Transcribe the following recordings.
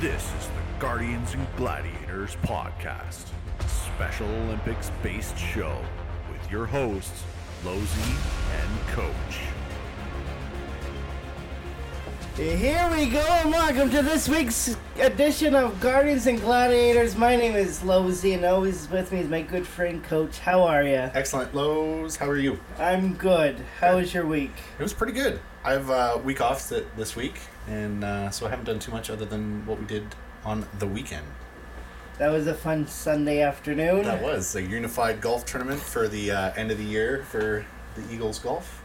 This is the Guardians and Gladiators podcast, a Special Olympics based show with your hosts, Losey and Coach. Here we go, and welcome to this week's edition of Guardians and Gladiators. My name is Losey, and always with me is my good friend Coach. How are you? Excellent, Lowe's. How are you? I'm good. How was your week? It was pretty good. I have a week off th- this week, and uh, so I haven't done too much other than what we did on the weekend. That was a fun Sunday afternoon. That was a unified golf tournament for the uh, end of the year for the Eagles golf.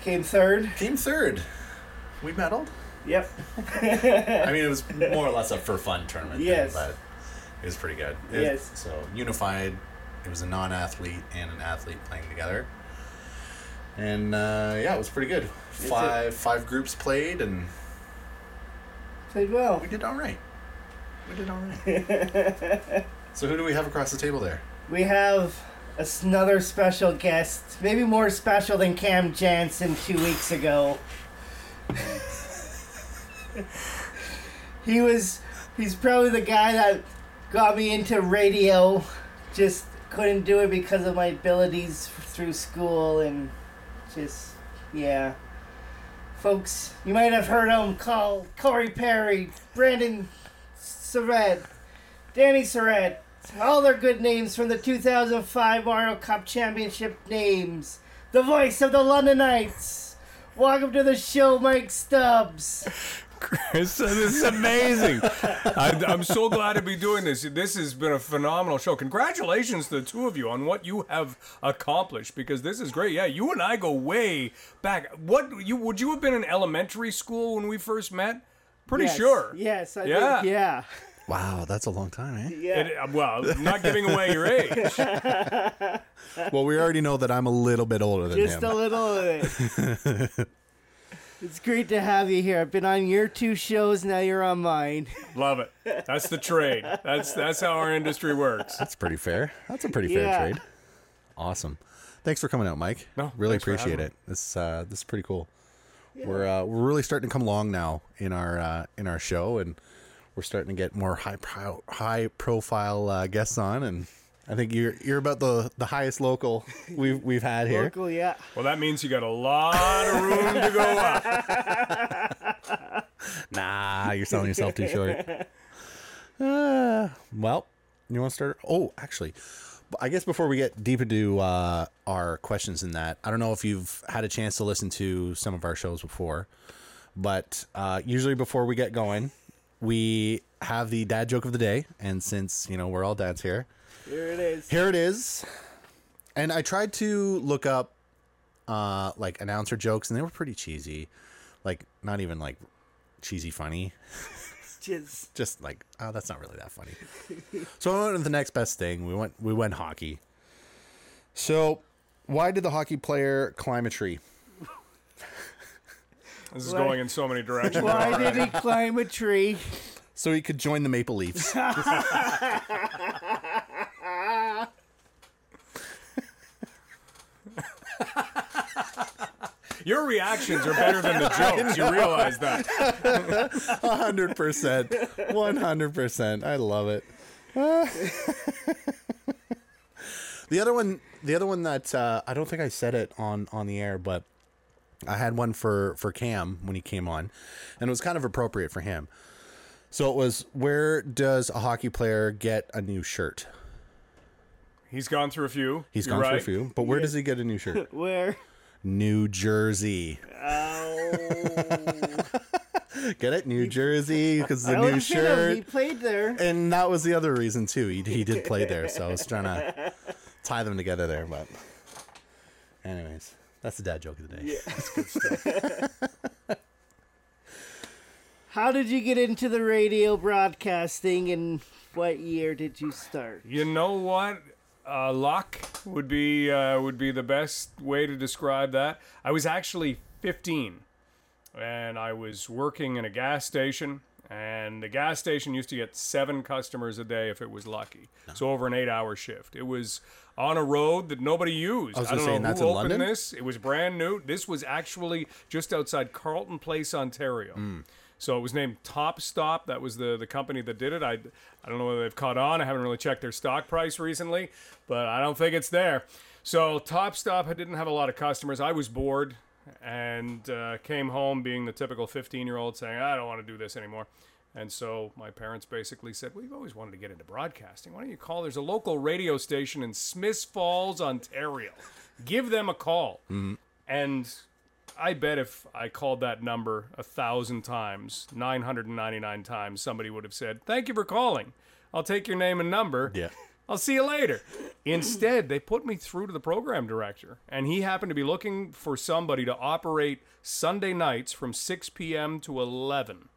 Came third. Came third. We medaled. Yep. I mean, it was more or less a for fun tournament. thing, Yes. but it was pretty good. It- Yes. So unified. It was a non-athlete and an athlete playing together. And uh, yeah, it was pretty good. Five five groups played, and Played well. we did all right. We did all right. so who do we have across the table there? We have another special guest, maybe more special than Cam Janssen two weeks ago. He was, he's probably the guy that got me into radio. Just couldn't do it because of my abilities through school and just, yeah. Folks, you might have heard him call Corey Perry, Brandon Surratt, Danny Syvret, all their good names from the 2005 Memorial Cup Championship names. The voice of the London Knights. Welcome to the show, Mike Stubbs. Chris, this is amazing. I, I'm so glad to be doing this. This has been a phenomenal show. Congratulations to the two of you on what you have accomplished because this is great. Yeah, you and I go way back. What you would you have been in elementary school when we first met? Pretty Yes, sure. Yes, I Yeah. think, yeah. Wow, that's a long time, eh? Yeah. It- uh, well, not giving away your age. Well, we already know that I'm a little bit older than you. Just a little of it. it's great to have you here. I've been on your two shows, now you're on mine. Love it. That's the trade. That's that's how our industry works. That's pretty fair. That's a pretty Yeah. fair trade. Awesome. Thanks for coming out, Mike. No, really appreciate having it. This uh, this is pretty cool. We're uh, we're really starting to come along now in our uh, in our show, and we're starting to get more high pro- high profile uh, guests on, and I think you're you're about the, the highest local we've we've had here. Local, yeah. Well, that means you got a lot of room to go up. Nah, you're selling yourself too short. Uh, well, you want to start? Oh, actually, I guess before we get deep into uh, our questions in that, I don't know if you've had a chance to listen to some of our shows before, but uh, usually before we get going, we have the dad joke of the day, and since you know we're all dads here, Here it is. here it is. And I tried to look up uh, like announcer jokes, and they were pretty cheesy, like not even like cheesy funny. Just, just like oh that's not really that funny. So i went to the next best thing. We went we went hockey. So why did the hockey player climb a tree This is Why- going in so many directions. why did he climb a tree? so he could join the maple leafs Your reactions are better than the jokes. You realize that. 100% 100% i love it the other one the other one that uh, i don't think i said it on on the air but i had one for for cam when he came on and it was kind of appropriate for him so it was where does a hockey player get a new shirt He's gone through a few. He's You're gone right. through a few, but where does he get a new shirt? Where? New Jersey. Oh. Get it? New Jersey because the I new would've him. He played there. And that was the other reason too. He, he did play there, so I was trying to tie them together there. But, anyways, that's the dad joke of the day. Yeah, How did you get into the radio broadcasting and what year did you start? You know what? Uh, luck would be uh, would be the best way to describe that. I was actually 15, and I was working in a gas station, And the gas station used to get seven customers a day if it was lucky. So over an eight-hour shift, it was on a road that nobody used. I was don't gonna know and who in opened London? this. It was brand new. This was actually just outside Carleton Place, Ontario. Hmm. So it was named Top Stop. That was the, the company that did it. I, I don't know whether they've caught on. I haven't really checked their stock price recently, but I don't think it's there. So Top Stop didn't have a lot of customers. I was bored and uh, came home being the typical 15 year old saying, I don't want to do this anymore. And so my parents basically said, We've always wanted to get into broadcasting. Why don't you call? There's a local radio station in Smiths Falls, Ontario. Give them a call. Mm-hmm. And I bet if I called that number a thousand times, 999 times, somebody would have said, Thank you for calling. I'll take your name and number. Yeah. I'll see you later. Instead, they put me through to the program director, and he happened to be looking for somebody to operate Sunday nights from 6 p.m. to 11.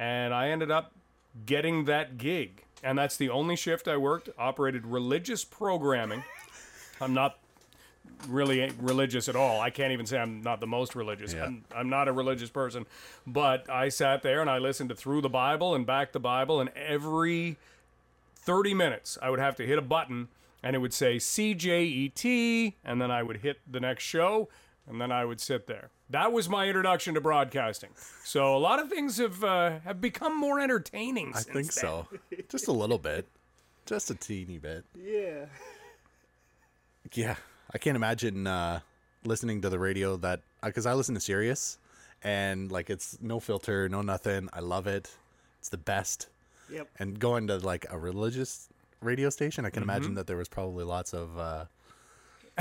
And I ended up getting that gig. And that's the only shift I worked, operated religious programming. I'm not really religious at all. I can't even say I'm not the most religious. Yeah. I'm, I'm not a religious person. But I sat there and I listened to Through the Bible and Back the Bible, and every 30 minutes I would have to hit a button and it would say CJET, and then I would hit the next show, and then I would sit there. That was my introduction to broadcasting. So a lot of things have uh, have become more entertaining. I think then. so. Just a little bit. Just a teeny bit. Yeah. Yeah. I can't imagine uh, listening to the radio that because I listen to Sirius and like it's no filter, no nothing. I love it. It's the best. Yep. And going to like a religious radio station, I can Mm-hmm. imagine that there was probably lots of uh,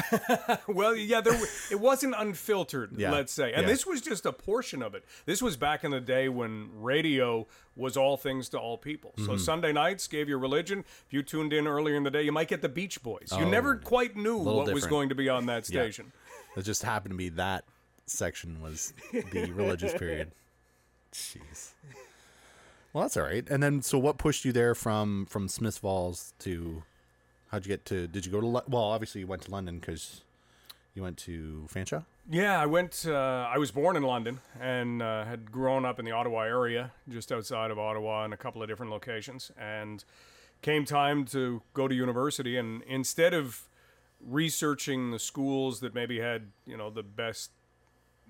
Well, yeah, there, it wasn't unfiltered, Yeah, let's say. And yeah. this was just a portion of it. This was back in the day when radio was all things to all people. Mm-hmm. So Sunday nights gave you religion. If you tuned in earlier in the day, you might get the Beach Boys. You never quite knew what was Oh, going to be on that Yeah. station. it just happened to be that section was the religious period. Jeez. Well, that's all right. And then, so what pushed you there from from Smith Falls to? How'd you get to? Did you go to? Well, obviously you went to London because you went to Fanshawe. Yeah, I went. Uh, I was born in London and uh, had grown up in the Ottawa area, just outside of Ottawa, in a couple of different locations. And came time to go to university, and instead of researching the schools that maybe had you know the best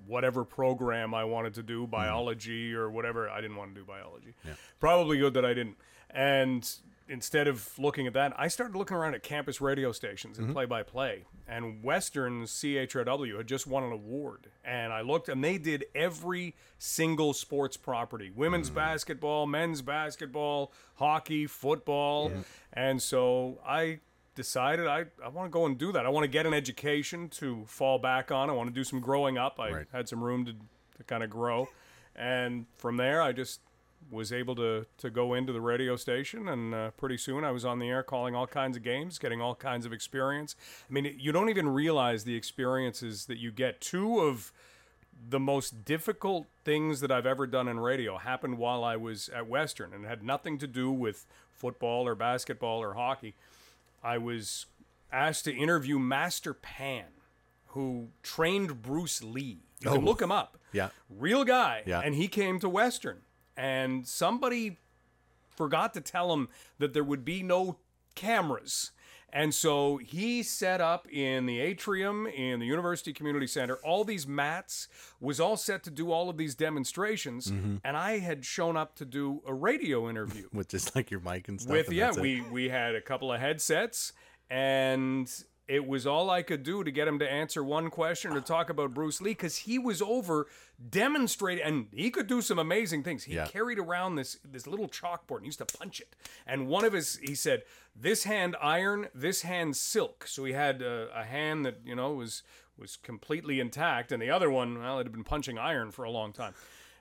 whatever program I wanted to do, biology or whatever, I didn't want to do biology. Probably good that I didn't. And instead of looking at that, I started looking around at campus radio stations and play by play. And Western CHRW had just won an award. And I looked, and they did every single sports property women's mm. basketball, men's basketball, hockey, football. And so I decided I, I want to go and do that. I want to get an education to fall back on. I want to do some growing up. I Right. had some room to, to kind of grow. And from there, I just was able to, to go into the radio station. And uh, pretty soon I was on the air calling all kinds of games, getting all kinds of experience. I mean, you don't even realize the experiences that you get. Two of the most difficult things that I've ever done in radio happened while I was at Western and had nothing to do with football or basketball or hockey. I was asked to interview Master Pan, who trained Bruce Lee. You can Oh. look him up. Yeah. Real guy. Yeah. And he came to Western. And somebody forgot to tell him that there would be no cameras. And so he set up in the atrium in the University Community Center all these mats, was all set to do all of these demonstrations. Mm-hmm. And I had shown up to do a radio interview with just like your mic and stuff. with and yeah we we had a couple of headsets and it was all I could do to get him to answer one question or talk about Bruce Lee because he was over demonstrating and he could do some amazing things. He Yeah. carried around this this little chalkboard and used to punch it. And one of his he said, "This hand iron, this hand silk." So he had a, a hand that you know was was completely intact, and the other one, well, it had been punching iron for a long time,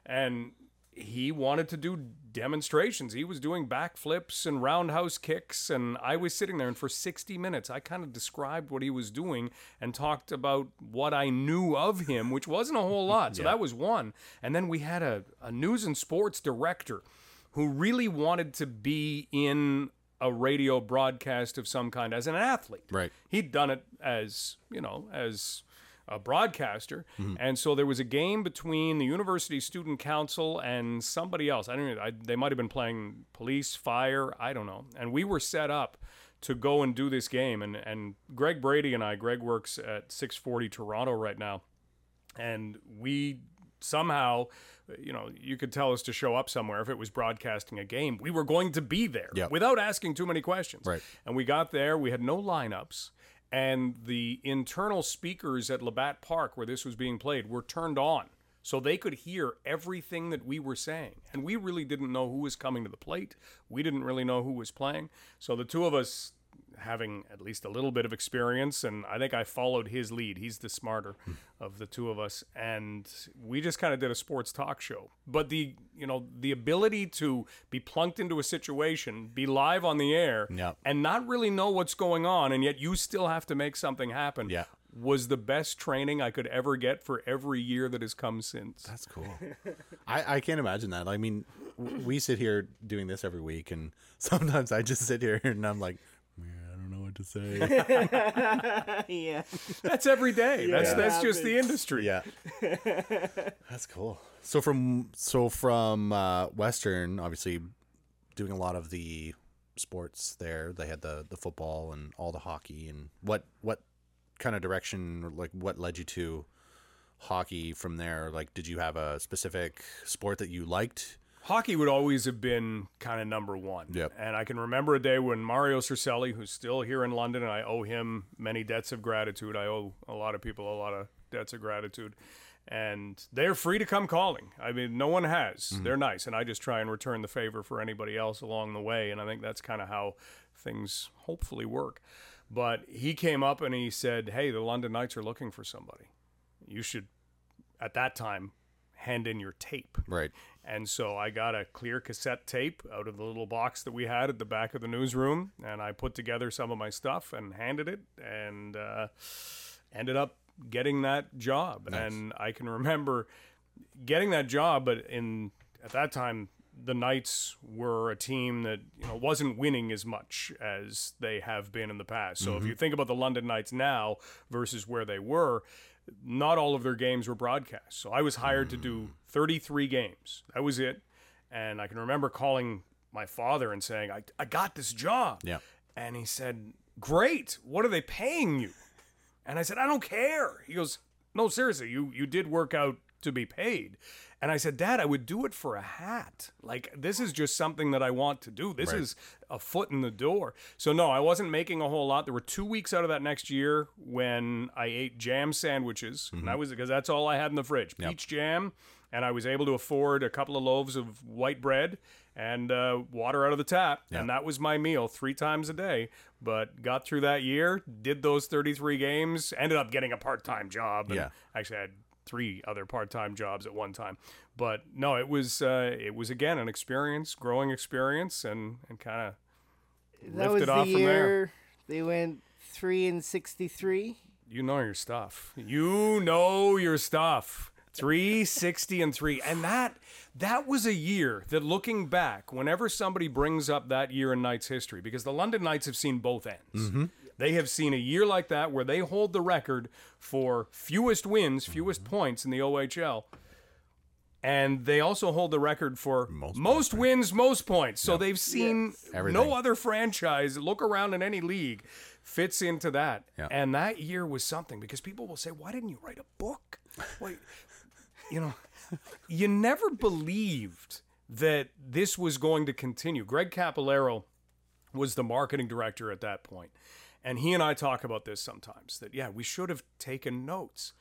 and he wanted to do demonstrations. He was doing backflips and roundhouse kicks, and I was sitting there. And for 60 minutes, I kind of described what he was doing and talked about what I knew of him, which wasn't a whole lot. So that was one. And then we had a, a news and sports director who really wanted to be in a radio broadcast of some kind as an athlete. Right. He'd done it as, you know, as a broadcaster, mm-hmm. and so there was a game between the University Student Council and somebody else. I don't know. I, they might have been playing police, fire. I don't know. And we were set up to go and do this game. And and Greg Brady and I. Greg works at 640 Toronto right now and we somehow you know you could tell us to show up somewhere if it was broadcasting a game we were going to be there Yep. without asking too many questions Right. and we got there we had no lineups and the internal speakers at labatt park where this was being played were turned on so they could hear everything that we were saying. And we really didn't know who was coming to the plate. We didn't really know who was playing. So the two of us having at least a little bit of experience and I think I followed his lead. He's the smarter hmm. of the two of us and we just kind of did a sports talk show. But the you know the ability to be plunked into a situation, be live on the air Yep. and not really know what's going on and yet you still have to make something happen. Yeah. Was the best training I could ever get for every year that has come since. That's cool. I, I can't imagine that. I mean, we sit here doing this every week, and sometimes I just sit here and I'm like, "Man, I don't know what to say. yeah. That's every day. That's Yeah. that's just the industry. yeah, that's cool. So from so from uh, Western, obviously, doing a lot of the sports there. They had the the football and all the hockey. And what what kind of direction, like what led you to hockey from there? Like, did you have a specific sport that you liked? Hockey would always have been kind of number one. Yep. And I can remember a day when Mario Cercelli, who's still here in London, and I owe him many debts of gratitude. I owe a lot of people a lot of debts of gratitude. And they're free to come calling. I mean, no one has. Mm-hmm. They're nice. And I just try and return the favor for anybody else along the way. And I think that's kind of how things hopefully work. But he came up and he said, Hey, the London Knights are looking for somebody. You should, at that time, hand in your tape. Right. And so I got a clear cassette tape out of the little box that we had at the back of the newsroom, and I put together some of my stuff and handed it, and uh, ended up getting that job. And I can remember getting that job, but in at that time the Knights were a team that you know wasn't winning as much as they have been in the past. So if you think about the London Knights now versus where they were, not all of their games were broadcast. So I was hired to do hmm. 33 games. That was it. And I can remember calling my father and saying, I, I got this job. Yeah. And he said, Great. What are they paying you? And I said, I don't care. He goes, No, seriously, you, you did work out to be paid. And I said, Dad, I would do it for a hat. Like, this is just something that I want to do. This Right. is a foot in the door. So, no, I wasn't making a whole lot. There were two weeks out of that next year when I ate jam sandwiches. And that was because that's all I had in the fridge peach jam. And I was able to afford a couple of loaves of white bread and uh, water out of the tap. And that was my meal three times a day. But got through that year, did those 33 games, ended up getting a part time job. And Yeah. Actually, I had three other part-time jobs at one time. But no it was uh, it was again an experience growing experience and and kind of That Lift was the off from there. year they went three and sixty-three. you know your stuff. You know your stuff. 360 and 3 and that that was a year that looking back whenever somebody brings up that year in knights history because the london knights have seen both ends they have seen a year like that where they hold the record for fewest wins fewest mm-hmm. points in the ohl and they also hold the record for Most most, wins, most points. So they've seen Everything. no other franchise look around in any league fits into that. Yeah. And that year was something because people will say, "Why didn't you write a book?" Wait, you know, you never believed that this was going to continue. Greg Capillero was the marketing director at that point. And he and I talk about this sometimes that, yeah, we should have taken notes.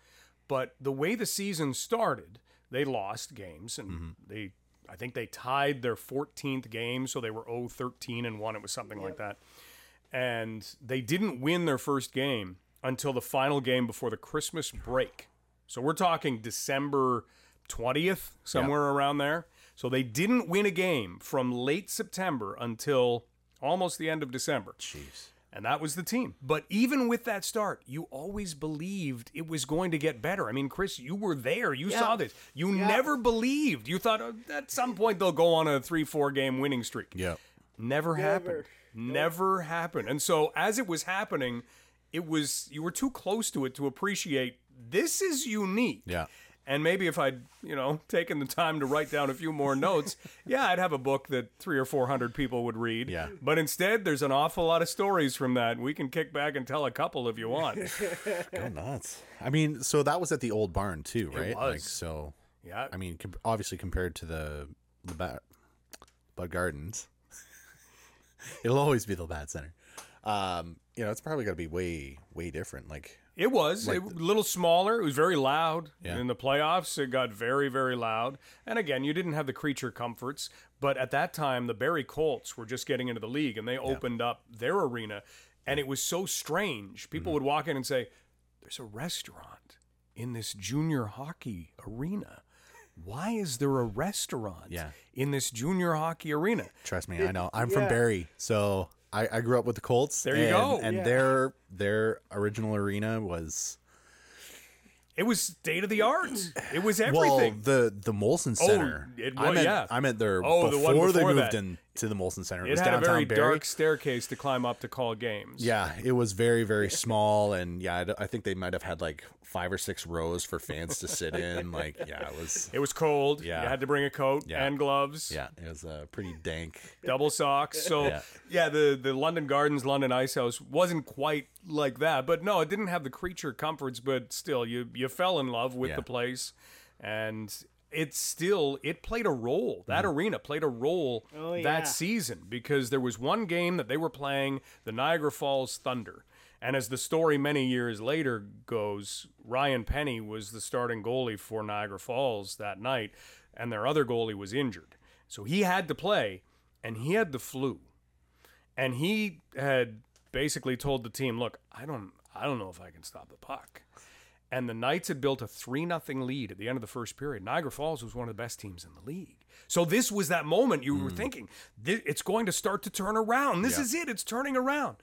But the way the season started, they lost games and mm-hmm. they, I think they tied their 14th game. So they were 0 13 and 1. It was something like that. And they didn't win their first game until the final game before the Christmas break. So we're talking December 20th, somewhere around there. So they didn't win a game from late September until almost the end of December. Jeez. And that was the team. But even with that start, you always believed it was going to get better. I mean, Chris, you were there. You Yeah. saw this. You never believed. You thought oh, at some point they'll go on a three, four game winning streak. Yeah. Never, happened. Never happened. And so as it was happening, it was you were too close to it to appreciate this is unique. Yeah. And maybe if I'd, you know, taken the time to write down a few more notes, yeah, I'd have a book that three or four hundred people would read. Yeah. But instead, there's an awful lot of stories from that. We can kick back and tell a couple if you want. Go nuts. I mean, so that was at the old barn too, right? Like was. so. Yeah. I mean, com- obviously compared to the the Bat, Bud Gardens, it'll always be the Bad Center. Um, you know, it's probably got to be way way different. Like, It was a little smaller. It was very loud. Yeah. In the playoffs, it got very, very loud. And again, you didn't have the creature comforts. But at that time, the Barrie Colts were just getting into the league, and they opened up their arena, and it was so strange. Mm-hmm. People would walk in and say, "There's a restaurant in this junior hockey arena." Why is there a restaurant Yeah. in this junior hockey arena? trust me, I know. I'm from. Barrie, so I, I grew up with the Colts. There you and, go. And Yeah. their their original arena was It was state of the art. It was everything. well the the Molson oh, Center. it I wa- meant, yeah. I meant their Oh, the before, they moved that. in to the Molson Center. It, it was had a downtown very Barrie. dark staircase to climb up to call games. Yeah, it was very very small, and yeah, I think they might have had like five or six rows for fans to sit in. Like, yeah, it was. It was cold. Yeah. You had to bring a coat Yeah. and gloves, Yeah, it was uh, pretty dank. double socks. So, yeah. Yeah. the, the London Gardens, London Ice House wasn't quite like that. But no, it didn't have the creature comforts, but still, you, you fell in love with Yeah. the place. And it still, it played a role. That arena played a role Oh, yeah. that season because there was one game that they were playing the Niagara Falls Thunder. And as the story many years later goes, Ryan Penny was the starting goalie for Niagara Falls that night, and their other goalie was injured. So he had to play, and he had the flu. And he had basically told the team, "Look, I don't I don't know if I can stop the puck." And the Knights had built a 3 nothing lead at the end of the first period. Niagara Falls was one of the best teams in the league. So this was that moment you were mm. thinking, it's going to start to turn around. This Yeah. is it. It's turning around.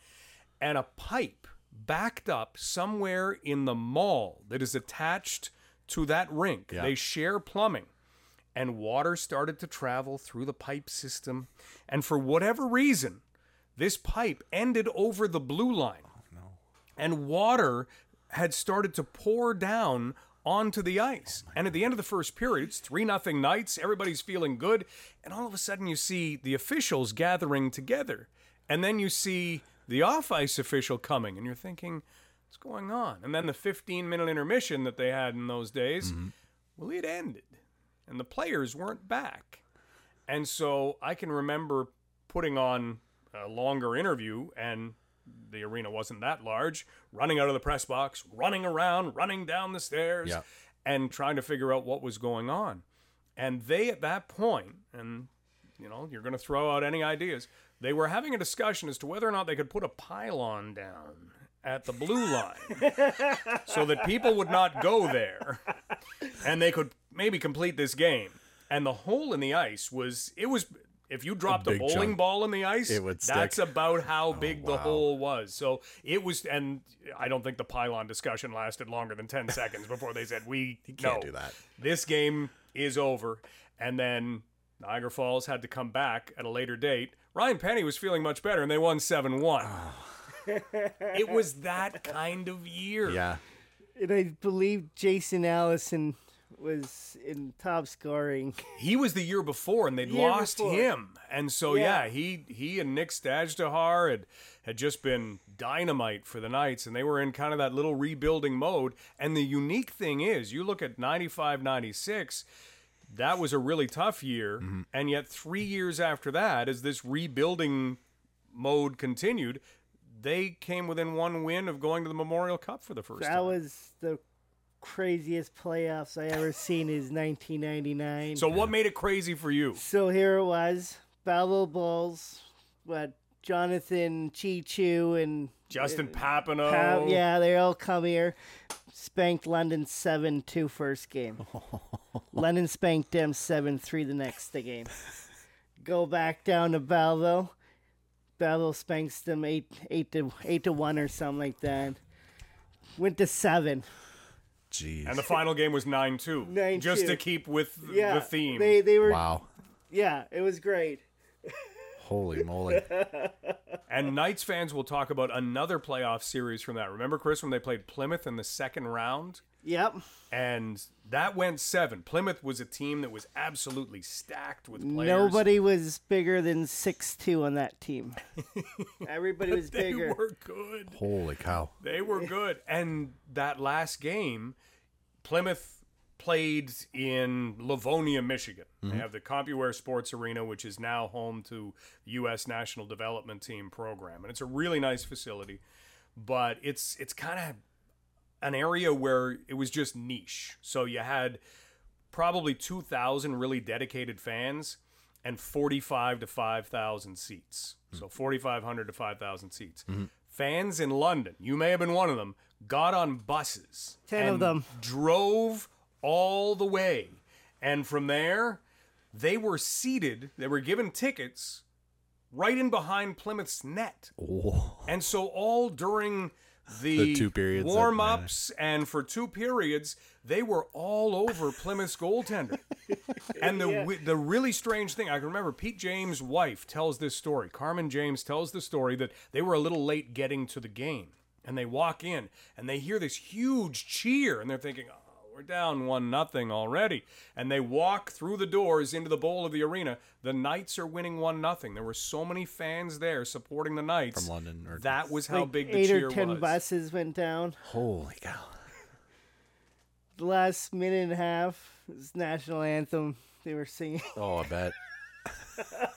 And a pipe backed up somewhere in the mall that is attached to that rink. Yeah. They share plumbing and water started to travel through the pipe system. And for whatever reason, this pipe ended over the blue line. Oh, and water had started to pour down onto the ice. Oh, and at the end of the first period, it's 3 nothing Knights, everybody's feeling good, and all of a sudden you see the officials gathering together. And then you see the off ice official coming and you're thinking, what's going on? And then the 15 minute intermission that they had in those days, mm-hmm. well, it ended and the players weren't back. And so I can remember putting on a longer interview, and the arena wasn't that large, running out of the press box, running around, running down the stairs, Yeah. and trying to figure out what was going on. And they, at that point, and you know, you're going to throw out any ideas, they were having a discussion as to whether or not they could put a pylon down at the blue line so that people would not go there and they could maybe complete this game. And the hole in the ice was it was if you dropped a, big bowling chunk. ball in the ice, It would that's about how oh, big the wow. hole was. So it was, and I don't think the pylon discussion lasted longer than ten seconds before they said we can't no, do that. This game is over, and then Niagara Falls had to come back at a later date. Ryan Penny was feeling much better, and they won seven one. it was that kind of year. Yeah, And I believe Jason Allison was in top scoring. He was the year before, and they'd Year lost before. him, and so yeah. Yeah. he he and Nick Stajduhar had had just been dynamite for the Knights, and they were in kind of that little rebuilding mode. And the unique thing is, you look at 95, 96, that was a really tough year, Mm-hmm. and yet three years after that, as this rebuilding mode continued, they came within one win of going to the Memorial Cup for the first That time. That was the craziest playoffs I ever seen. Is 1999. so what made it crazy for you? So here it was, Belleville Bulls, what Jonathan Cheechoo and Justin uh, Papineau. Pav, yeah, they all come here. Spanked London 7-2 first game. London spanked them 7-3 the next game. Go back down to Belleville. Belleville spanks them 8 8 to 8 to 1 or something like that. Went to 7. jeez. And the final game was 9 2. 9-2. Just to keep with Yeah. the theme. They they were wow, yeah, it was great. Holy moly! and Knights fans will talk about another playoff series from that. Remember, Chris, when they played Plymouth in the second round? Yep. and that went seven. Plymouth was a team that was absolutely stacked with players. Nobody was bigger than six two on that team. Everybody was They bigger. They were good. Holy cow! They were good. And that last game, Plymouth played in Livonia, Michigan. They mm-hmm. have the CompuWare Sports Arena, which is now home to the U.S. National Development Team program, and it's a really nice facility. But it's it's kind of an area where it was just niche. So you had probably 2,000 really dedicated fans and 45 to 5,000 seats. Mm-hmm. So 4,500 to 5,000 seats. Mm-hmm. Fans in London, you may have been one of them, got on buses. 10 of them. Drove all the way. And from there, they were seated, they were given tickets right in behind Plymouth's net. Oh. And so all during the, The two periods warm ups and for two periods, they were all over Plymouth's goaltender. And the wi- the really strange thing, I can remember Pete James' wife tells this story. Carmen James tells the story that they were a little late getting to the game. And they walk in and they hear this huge cheer and they're thinking, oh, we're down one nothing already. And they walk through the doors into the bowl of the arena. The Knights are winning one nothing. There were so many fans there supporting the Knights From London or- that was how Like big the eight cheer or ten was. buses went down. Holy cow! The last minute and a half was national anthem. They were singing. Oh, I bet.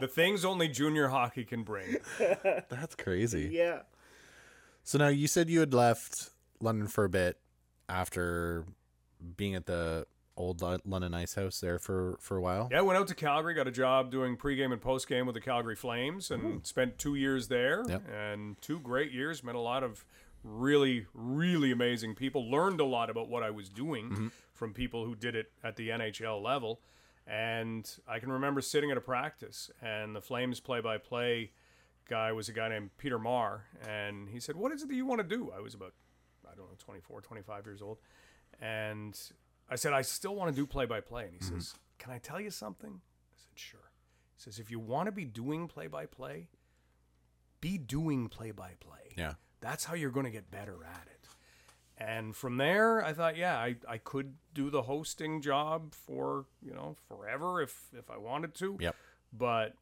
The things only junior hockey can bring. That's crazy. yeah. So now you said you had left London for a bit after being at the old London Ice House there for for a while. Yeah, I went out to Calgary, got a job doing pregame and postgame with the Calgary Flames, and hmm. spent two years there. Yep. And two great years. Met a lot of really, really amazing people. Learned a lot about what I was doing mm-hmm. from people who did it at the NHL level. And I can remember sitting at a practice, and the Flames play-by-play guy was a guy named Peter Maher, and he said, "What is it that you want to do?" I was about, I don't know, 24, 25 years old, and I said, "I still want to do play-by-play." And he mm-hmm. says, "Can I tell you something?" I said, "Sure." He says, "If you want to be doing play-by-play, be doing play-by-play. Yeah. That's how you're going to get better at it." And from there, I thought, yeah, I, I could do the hosting job for you know forever if if I wanted to. Yep. But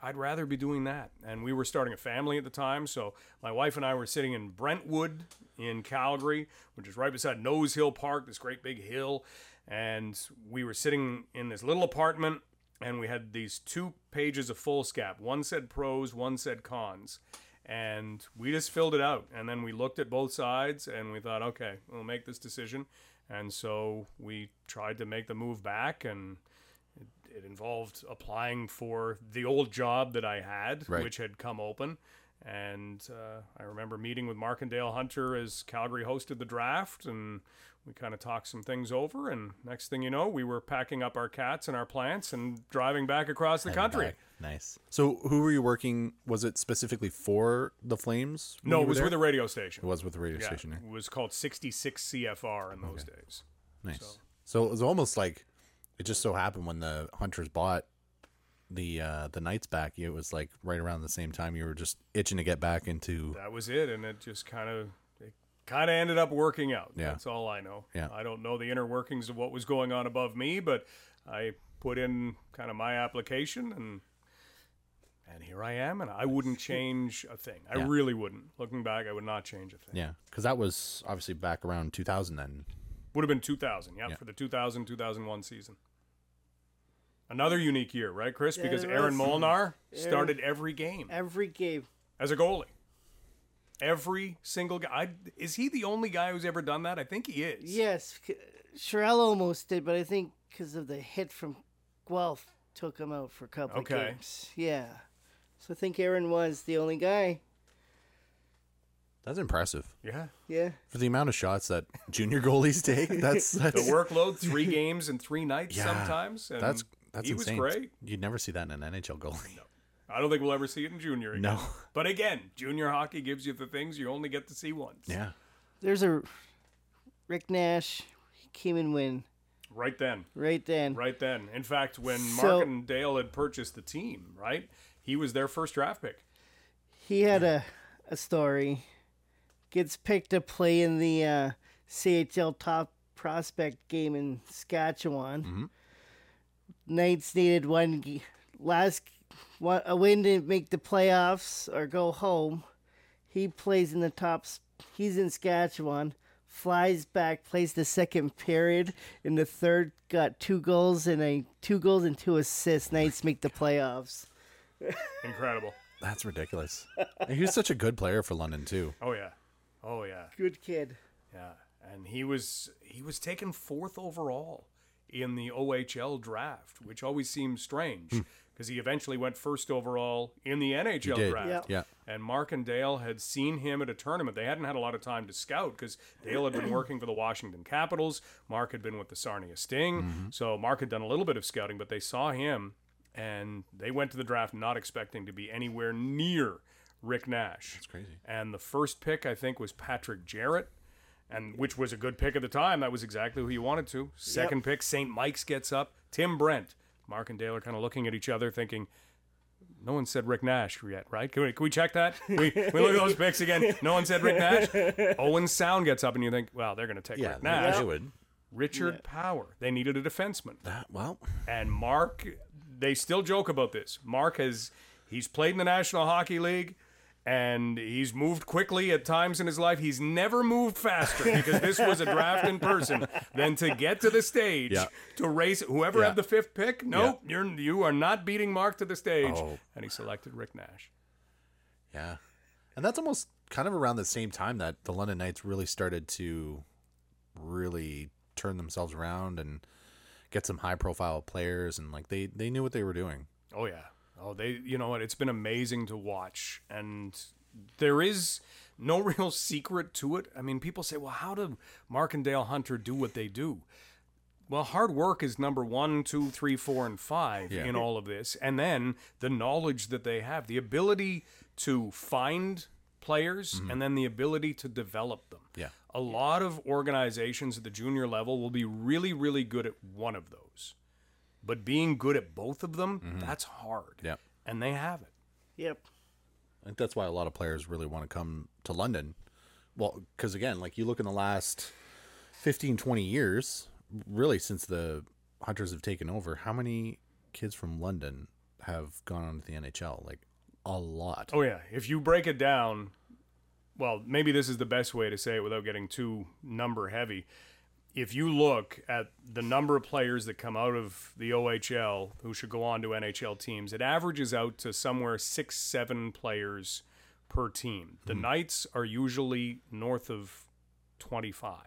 I'd rather be doing that. And we were starting a family at the time, so my wife and I were sitting in Brentwood in Calgary, which is right beside Nose Hill Park, this great big hill, and we were sitting in this little apartment and we had these two pages of foolscap. One said pros, one said cons. And we just filled it out. And then we looked at both sides and we thought, okay, we'll make this decision. And so we tried to make the move back and it involved applying for the old job that I had, Right. which had come open. And uh, I remember meeting with Mark and Dale Hunter as Calgary hosted the draft, and we kind of talked some things over. And next thing you know, we were packing up our cats and our plants and driving back across the country. Back. Nice. So who were you working? Was it specifically for the Flames? No, it was there? with a radio station. It was with the radio Yeah, station. eh? it was called 66 CFR in those days. Nice. So. it was almost like it just so happened when the hunters bought the uh the knights back, it was like right around the same time you were just itching to get back into That was it, and it just kind of it kind of ended up working out. Yeah. That's all I know. Yeah. I don't know the inner workings of what was going on above me, but I put in kind of my application and and here I am, and I wouldn't change a thing. I Yeah. really wouldn't. Looking back, I would not change a thing. yeah, because that was obviously back around 2000 then. Would have been 2000, yeah, Yeah. for the 2000 2001 season. Another unique year, right, Chris? Yeah, because Aaron. Molnar started every game Every game. as a goalie. Every single guy. I, is he the only guy who's ever done that? I think he is. Yes, c- Sherrill almost did, but I think because of the hit from Guelph took him out for a couple Okay. of games. Yeah. So I think Aaron was the only guy. That's impressive Yeah. Yeah. for the amount of shots that junior goalies take. That's that's The workload, three games and three nights Yeah, sometimes. And that's that's he insane. was great. You'd never see that in an NHL goalie. No. I don't think we'll ever see it in junior again. No. But again, junior hockey gives you the things you only get to see once. Yeah. There's a Rick Nash. He came and win Right then. right then. Right then. In fact, when So- Mark and Dale had purchased the team, right, he was their first draft pick. He had a, a story. Gets picked to play in the uh, CHL top prospect game in Saskatchewan. Knights needed one last one, a win to make the playoffs or go home. He plays in the top. He's in Saskatchewan. Flies back, plays the second period. In the third, got two goals and a two goals and two assists. Knights make the playoffs. Incredible. That's ridiculous. And he was such a good player for London too. Oh yeah. Oh yeah. Good kid. Yeah, and he was he was taken fourth overall in the OHL draft, which always seems strange hmm. because he eventually went first overall in the NHL draft. Yeah. And Mark and Dale had seen him at a tournament. They hadn't had a lot of time to scout because Dale had been working for the Washington Capitals. Mark had been with the Sarnia Sting. Mm-hmm. So Mark had done a little bit of scouting, but they saw him and they went to the draft not expecting to be anywhere near Rick Nash. That's crazy. And the first pick, I think, was Patrick Jarrett, and which was a good pick at the time. That was exactly who you wanted to. Second pick, St. Mike's gets up. Tim Brent. Mark and Dale are kind of looking at each other, thinking, no one said Rick Nash yet, right? Can we, can we check that? We, we look at those picks again. No one said Rick Nash. Owen Sound gets up, and you think, well, they're going to take Yeah, Rick Nash. they would. Richard Power. They needed a defenseman. Well, And Mark, they still joke about this. Mark has he's played in the National Hockey League and he's moved quickly at times in his life. He's never moved faster because this was a draft in person than to get to the stage Yeah. to race whoever Yeah. had the fifth pick. Nope, you're you are not beating Mark to the stage. Oh. And he selected Rick Nash. yeah, and that's almost kind of around the same time that the London Knights really started to really turn themselves around and get some high profile players and like they they knew what they were doing. Oh yeah. Oh, they. You know what? It's been amazing to watch, and there is no real secret to it. I mean, people say, "Well, how do Mark and Dale Hunter do what they do?" Well, hard work is number one, two, three, four, and five Yeah. in all of this, and then the knowledge that they have, the ability to find players, mm-hmm. and then the ability to develop them. Yeah. A lot of organizations at the junior level will be really, really good at one of those. But being good at both of them, mm-hmm. that's hard. Yeah. And they have it. Yep. I think that's why a lot of players really want to come to London. Well, because again, like you look in the last 15, 20 years, really since the Hunters have taken over, how many kids from London have gone on to the NHL? Like a lot. Oh, yeah. If you break it down, well, maybe this is the best way to say it without getting too number heavy. If you look at the number of players that come out of the OHL who should go on to NHL teams, it averages out to somewhere six, seven players per team. The hmm. Knights are usually north of 25.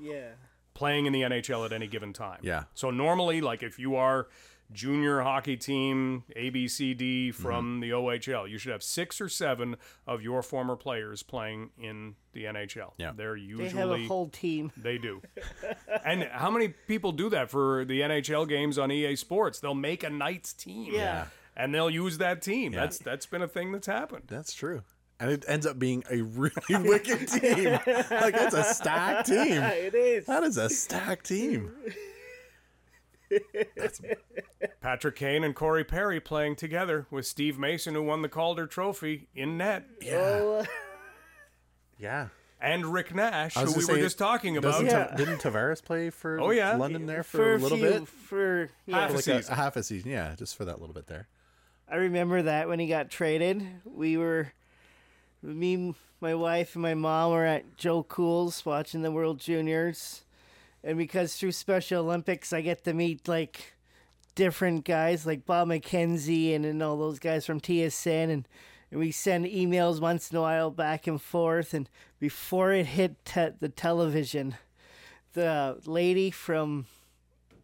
Yeah. playing in the NHL at any given time. Yeah. So normally, like if you are junior hockey team ABCD mhm. from the OHL, you should have six or seven of your former players playing in the NHL. Yeah. They're usually They usually have a whole team. they do. and how many people do that for the NHL games on EA Sports? They'll make a Knights team. Yeah. And they'll use that team. That's that's been a thing that's happened. That's true. And it ends up being a really wicked team. Like that's a stacked team. It is. That is a stacked team. Patrick Kane and Corey Perry playing together with Steve Mason, who won the Calder Trophy in net. Oh, Yeah. and Rick Nash, who we gonna were just talking about. Yeah. Ta- didn't Tavares play for Oh, yeah. London there for, for a little few, bit? For yeah. Half a like a, season. a half a season, yeah, just for that little bit there. I remember that when he got traded, we were me, my wife, and my mom were at Joe Cool's watching the World Juniors, and because through Special Olympics, I get to meet like different guys like Bob McKenzie and, and all those guys from TSN, and, and we send emails once in a while back and forth. And before it hit te- the television, the lady from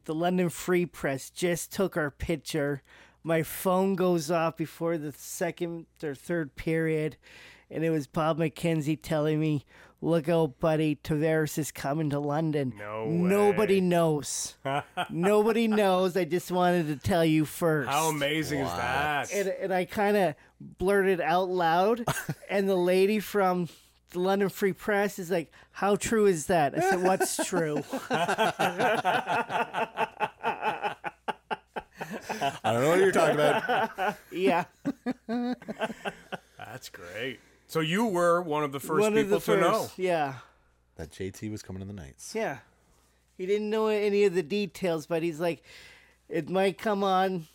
the London Free Press just took our picture. My phone goes off before the second or third period, and it was Bob McKenzie telling me, "Look out, buddy, Tavares is coming to London." No way. Nobody knows. Nobody knows. I just wanted to tell you first. How amazing is that? and, and I kind of blurted out loud, and the lady from the London Free Press is like, "How true is that?" I said, "What's true?" I don't know what you're talking about. yeah. That's great. So you were one of the first One people the to know. first. Yeah. that JT was coming to the Knights. Yeah. He didn't know any of the details, but he's like, it might come on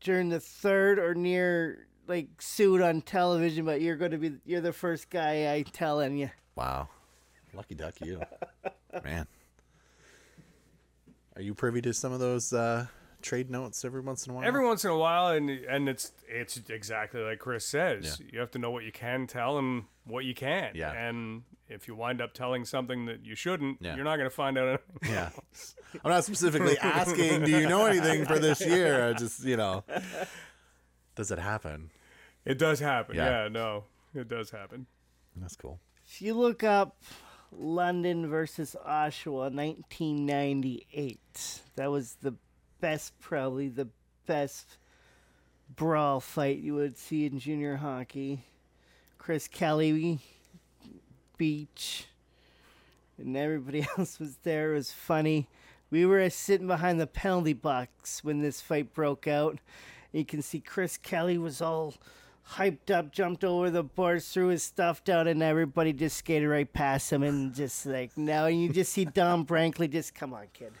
during the third or near like suit on television, but you're going to be you're the first guy I telling you. Wow. Lucky duck you. Man. Are you privy to some of those uh, trade notes every once in a while? Every once in a while, and and it's it's exactly like Chris says. Yeah. You have to know what you can tell and what you can't. Yeah. And if you wind up telling something that you shouldn't, Yeah. you're not going to find out. Anything. Yeah. I'm not specifically asking, do you know anything for this year? I just, you know, does it happen? It does happen. Yeah. Yeah. no, it does happen. That's cool. If you look up London versus Oshawa 1998, that was the best, probably the best brawl fight you would see in junior hockey. Chris Kelly, Beach, and everybody else was there. It was funny. We were sitting behind the penalty box when this fight broke out. You can see Chris Kelly was all hyped up, jumped over the boards, threw his stuff down, and everybody just skated right past him and just like now you just see Don Brankley just come on, kid.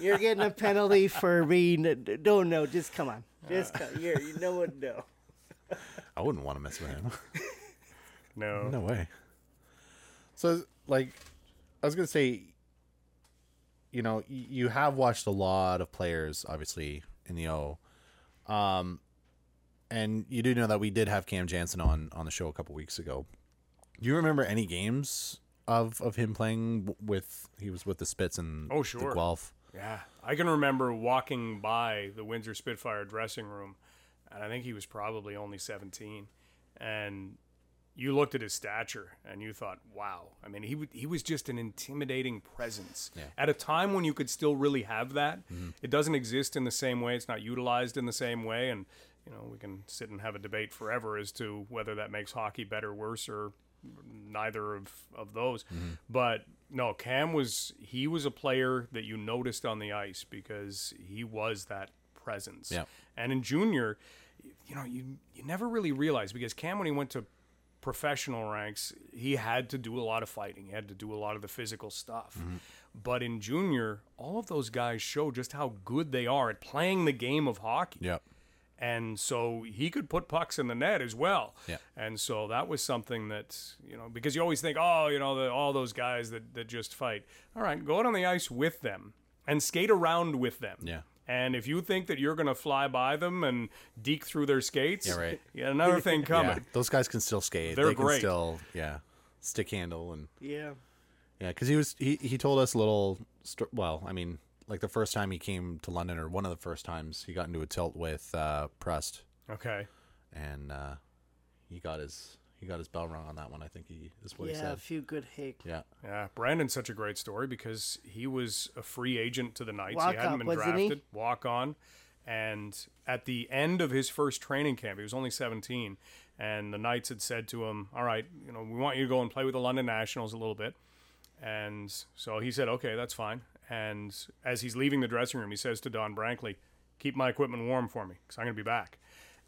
You're getting a penalty for being don't know, just come on. Just come you're you know what no. I wouldn't want to mess with him. No. no way. So, like, I was going to say, you know, y- you have watched a lot of players, obviously, in the O. Um, and you do know that we did have Cam Janssen on on the show a couple weeks ago. Do you remember any games of of him playing w- with? He was with the Spits and Oh, the sure. Guelph. Yeah, I can remember walking by the Windsor Spitfire dressing room, and I think he was probably only 17. And you looked at his stature and you thought, wow. I mean, he w- he was just an intimidating presence Yeah. at a time when you could still really have that. Mm-hmm. It doesn't exist in the same way. It's not utilized in the same way, and you know we can sit and have a debate forever as to whether that makes hockey better, worse, or neither of of those. Mm-hmm. But no, Cam was he was a player that you noticed on the ice because he was that presence. Yeah. And in junior, you know, you you never really realized because Cam when he went to professional ranks, he had to do a lot of fighting. He had to do a lot of the physical stuff. Mm-hmm. But in junior, all of those guys show just how good they are at playing the game of hockey Yep. And so he could put pucks in the net as well. Yeah. And so that was something that you know because you always think, oh, you know, the, all those guys that that just fight. All right, go out on the ice with them and skate around with them. Yeah. And if you think that you're going to fly by them and deke through their skates, Yeah, right. You got another thing coming. Yeah, those guys can still skate. They're they can great. still, yeah, stick handle and Yeah. Yeah, because he was he he told us a little. Sto- well, I mean, like the first time he came to London, or one of the first times, he got into a tilt with uh, Prust, Okay. and uh, he got his he got his bell rung on that one. I think he is what he said. Yeah, a few good hate. Yeah, Yeah, Brandon's such a great story because he was a free agent to the Knights. Walk he hadn't up, been wasn't he? drafted, walk on. And at the end of his first training camp, he was only 17, and the Knights had said to him, "All right, you know, we want you to go and play with the London Nationals a little bit." And so he said, "Okay, that's fine." And as he's leaving the dressing room, he says to Don Brankley, "Keep my equipment warm for me, because I'm going to be back."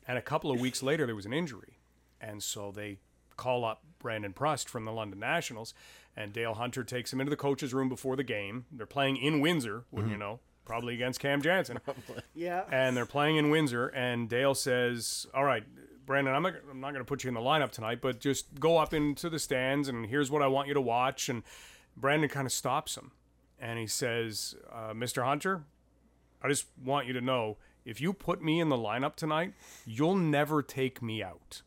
And a couple of weeks later, there was an injury, and so they call up Brandon Prust from the London Nationals, and Dale Hunter takes him into the coach's room before the game. They're playing in Windsor, wouldn't you mm-hmm. know? Probably against Cam Janssen. Yeah. and they're playing in Windsor, and Dale says, "All right, Brandon, I'm not, I'm not going to put you in the lineup tonight, but just go up into the stands, and here's what I want you to watch." And Brandon kind of stops him, and he says, uh, "Mr. Hunter, I just want you to know." If you put me in the lineup tonight, you'll never take me out.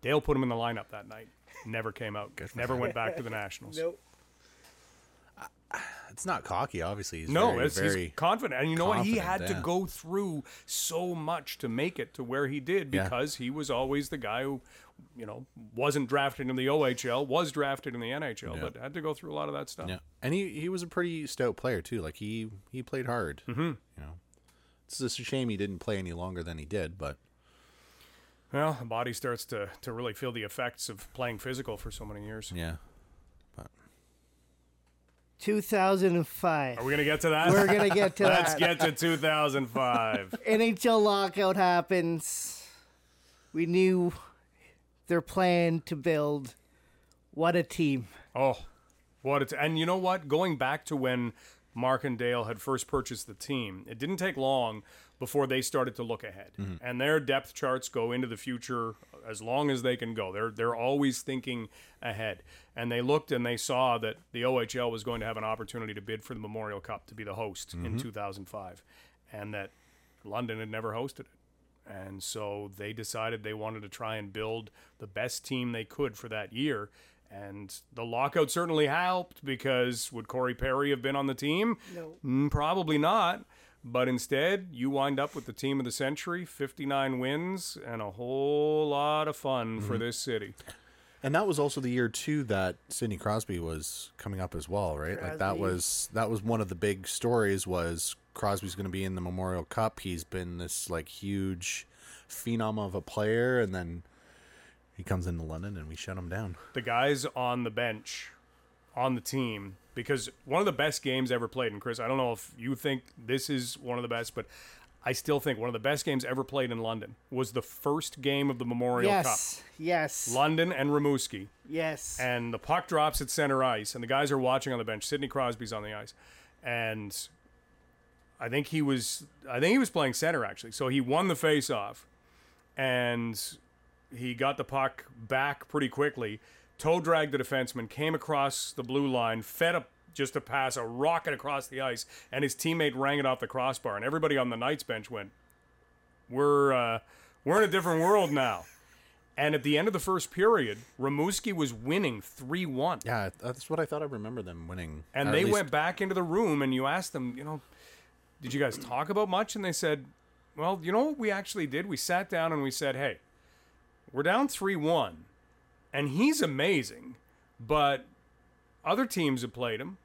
Dale put him in the lineup that night. Never came out. Never went back to the Nationals. Nope. it's not cocky. Obviously, he's No, very, it's, very he's confident, and you know what? He had confident, to go through so much to make it to where he did Yeah. because he was always the guy who, you know, wasn't drafted in the OHL, was drafted in the NHL, Yeah. but had to go through a lot of that stuff. Yeah, and he he was a pretty stout player too. Like he he played hard. Mm-hmm. You know, it's just a shame he didn't play any longer than he did. But Well, the body starts to to really feel the effects of playing physical for so many years. yeah, but 2005. Are we gonna get to that? We're gonna get to Let's that. get to 2005. NHL lockout happens. We knew their plan to build. What a team! Oh, What it's and you know what? Going back to when Mark and Dale had first purchased the team, it didn't take long before they started to look ahead. Mm-hmm. And their depth charts go into the future as long as they can go. They're they're always thinking ahead. And they looked and they saw that the OHL was going to have an opportunity to bid for the Memorial Cup to be the host in mm-hmm. 2005 and that London had never hosted it. And so they decided they wanted to try and build the best team they could for that year. And the lockout certainly helped because would Corey Perry have been on the team? No. Mm, probably not. But instead, you wind up with the team of the century, 59 wins, and a whole lot of fun for this city. And that was also the year too that Sidney Crosby was coming up as well, right? Like that was that was one of the big stories was Crosby's going to be in the Memorial Cup. He's been this like huge phenom of a player, and then he comes into London and we shut him down. the guys on the bench on the team because one of the best games ever played and Chris I don't know if you think this is one of the best but I still think one of the best games ever played in London was the first game of the Memorial Cup. Yes. Yes. London and Rimouski yes. and the puck drops at center ice and the guys are watching on the bench Sidney Crosby's on the ice and I think he was I think he was playing center actually so he won the face off and he got the puck back pretty quickly toe dragged the defenseman came across the blue line fed up just to pass a rocket across the ice and his teammate rang it off the crossbar and everybody on the Knights bench went we're uh, we're in a different world now and at the end of the first period, Rimouski was winning 3 1. Yeah, that's what I thought. I remember them winning. And they least- went back into the room, and you asked them, you know, did you guys talk about much? And they said, well, you know what we actually did? We sat down and we said, hey, we're down 3 1, and he's amazing, but other teams have played him.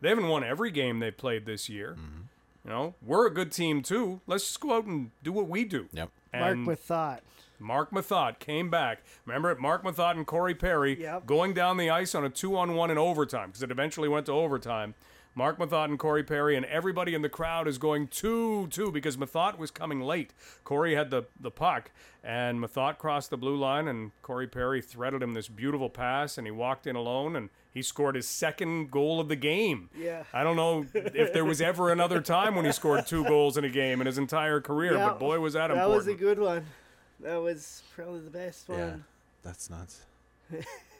They haven't won every game they've played this year. Mm-hmm. You know, we're a good team too. Let's just go out and do what we do. Yep. Mark And- with thought. Mark Methot came back. Remember it? Mark Methot and Corey Perry Yep. going down the ice on a two on one in overtime because it eventually went to overtime. Mark Methot and Corey Perry, and everybody in the crowd is going 2 2 because Methot was coming late. Corey had the, the puck, and Methot crossed the blue line, and Corey Perry threaded him this beautiful pass, and he walked in alone, and he scored his second goal of the game. Yeah. I don't know if there was ever another time when he scored two goals in a game in his entire career, Yeah, but boy, was that, That important. was a good one. That was probably the best one. Yeah, that's nuts.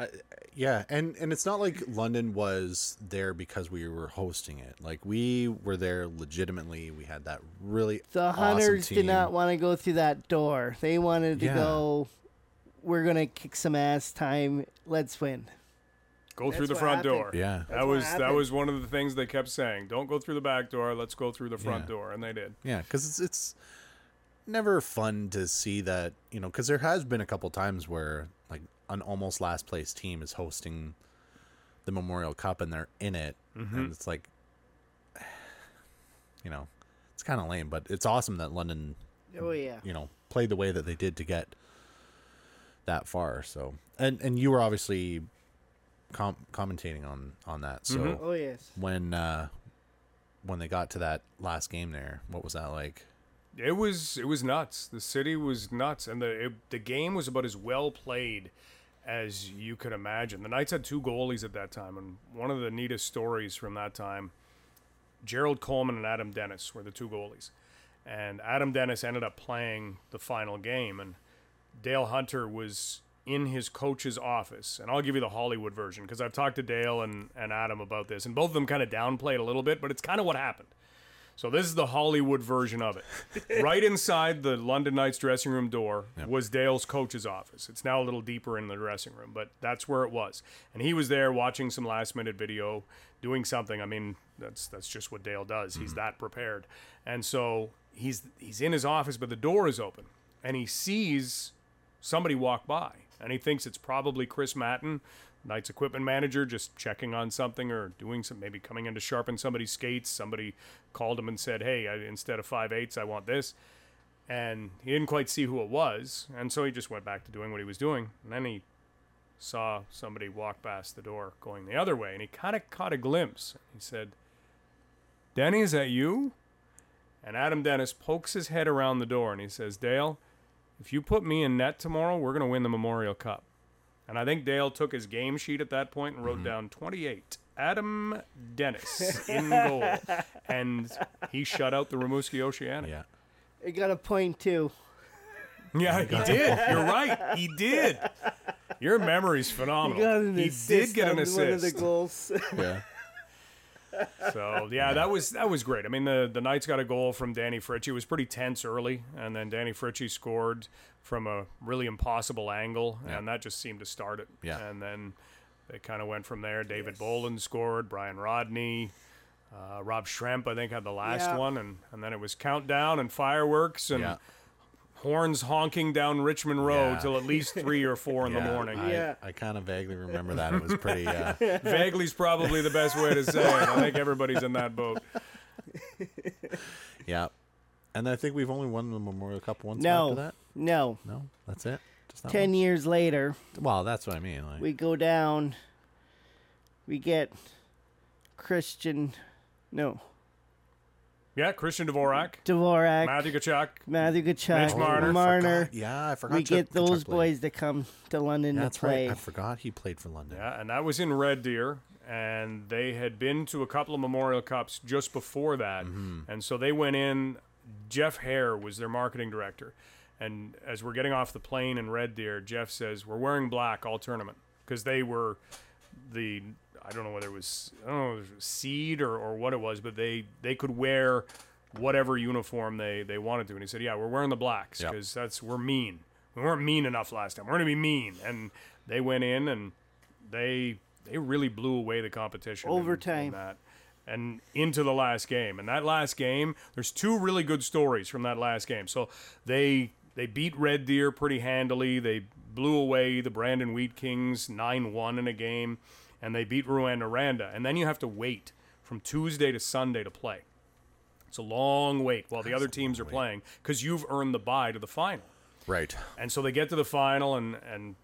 I, yeah, and and it's not like London was there because we were hosting it. Like we were there legitimately. We had that really The awesome hunters team. did not want to go through that door. They wanted to Yeah. go. We're gonna kick some ass. Time. Let's win. Go through the front happened. door. Yeah, That was that was one of the things they kept saying. Don't go through the back door. Let's go through the front Yeah. door, and they did. yeah, because it's it's never fun to see that you know because there has been a couple times where like an almost last place team is hosting the Memorial Cup and they're in it, Mm-hmm. and it's like you know it's kind of lame, but it's awesome that London Oh yeah. you know played the way that they did to get that far so and and you were obviously com- commentating on on that so Mhm. Oh yes. when uh when they got to that last game there what was that like It was it was nuts. The city was nuts, and the it, the game was about as well played as you could imagine. The Knights had two goalies at that time, and one of the neatest stories from that time, Gerald Coleman and Adam Dennis were the two goalies, and Adam Dennis ended up playing the final game, and Dale Hunter was in his coach's office, and I'll give you the Hollywood version because I've talked to Dale and, and Adam about this, and both of them kind of downplayed a little bit, but it's kind of what happened. So this is the Hollywood version of it. right inside the London Knights dressing room door was Dale's coach's office. It's now a little deeper in the dressing room, but that's where it was. And he was there watching some last minute video, doing something. I mean, that's that's just what Dale does. He's mm-hmm. that prepared. And so he's he's in his office, but the door is open, and he sees somebody walk by, and he thinks it's probably Chris Matten, Knights equipment manager, just checking on something or doing some, maybe coming in to sharpen somebody's skates. Somebody called him and said, "Hey, I, instead of five eighths, I want this." And he didn't quite see who it was, and so he just went back to doing what he was doing. And then he saw somebody walk past the door going the other way, and he kind of caught a glimpse. He said, "Denny, is that you?" And Adam Dennis pokes his head around the door and he says, "Dale, if you put me in net tomorrow, we're going to win the Memorial Cup." And I think Dale took his game sheet at that point and Mm-hmm. wrote down 28. Adam Dennis in goal. And he shut out the Rimouski Oceanic. Yeah. I got a point too. Yeah, he did. You're right. He did. Your memory's He phenomenal. got an he did get an on one of the assist. goals. Yeah. So yeah, that was that was great. I mean, the the Knights got a goal from Danny Fritsche. It was pretty tense early, and then Danny Fritsche scored from a really impossible angle, and that just seemed to start it. Yeah. And then they kind of went from there. David Bolland scored. Bryan Rodney. Uh, Rob Schremp, I think, had the last Yeah. one, and, and then it was countdown and fireworks and Yeah. Horns honking down Richmond Road Yeah. till at least three or four in the morning. I, Yeah. I kind of vaguely remember that. It was pretty. Uh, Vaguely's probably the best way to say it. I think everybody's in that boat. yeah. And I think we've only won the Memorial Cup once No, after that. no. No, that's it. Just that Ten years later. Well, that's what I mean. Like, we go down. We get Christian, no Yeah, Christian Dvorak, Dvorak, Matthew Tkachuk, Matthew Tkachuk, Mitch Marner. Oh, Marner. Forgot- Yeah, I forgot. We Chuck- get those Chuck played. boys to come to London Yeah, to that's play. right. I forgot he played for London. Yeah, and that was in Red Deer, and they had been to a couple of Memorial Cups just before that, mm-hmm. and so they went in. Jeff Hare was their marketing director, and as we're getting off the plane in Red Deer, Jeff says we're wearing black all tournament because they were the I don't know whether it was I don't know if it was seed or, or what it was, but they they could wear whatever uniform they they wanted to, and he said, yeah, we're wearing the blacks Yep. because that's we're mean. We weren't mean enough last time. We're gonna be mean, and they went in and they they really blew away the competition in- in Overtime. that and into the last game and that last game there's two really good stories from that last game so they they beat red deer pretty handily they blew away the brandon wheat kings 9-1 in a game and they beat Rouyn-Noranda and then you have to wait from tuesday to sunday to play it's a long wait while the other teams are playing because you've earned the bye to the final Right. and so they get to the final, and and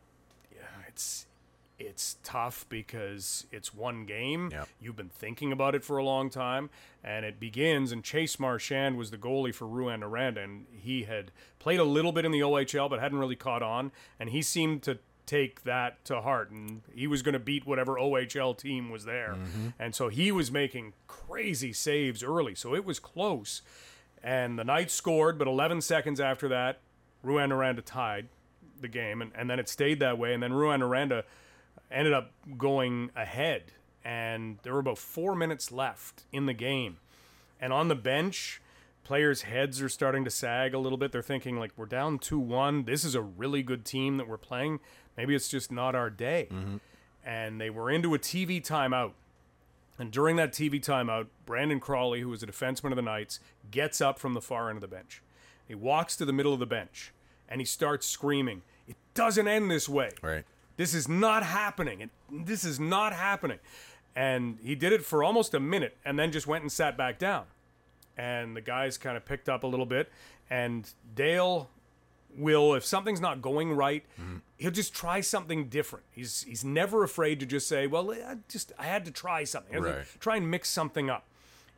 yeah, it's it's tough because it's one game. Yep. You've been thinking about it for a long time, and it begins. And Chase Marchand was the goalie for Rouyn-Noranda, and he had played a little bit in the OHL, but hadn't really caught on. And he seemed to take that to heart, and he was going to beat whatever OHL team was there. Mm-hmm. And so he was making crazy saves early, so it was close. And the Knights scored, but 11 seconds after that, Rouyn-Noranda tied the game, and, and then it stayed that way. And then Rouyn-Noranda ended up going ahead, and there were about four minutes left in the game. And on the bench, players' heads are starting to sag a little bit. They're thinking, like, we're down 2 1. This is a really good team that we're playing. Maybe it's just not our day. Mm-hmm. And they were into a TV timeout. And during that TV timeout, Brandon Crawley, who was a defenseman of the Knights, gets up from the far end of the bench. He walks to the middle of the bench and he starts screaming, It doesn't end this way. Right. This is not happening. It, this is not happening. And he did it for almost a minute and then just went and sat back down. And the guys kind of picked up a little bit. And Dale will, if something's not going right, mm-hmm. he'll just try something different. He's he's never afraid to just say, "Well, I just I had to try something. Right. Try and mix something up."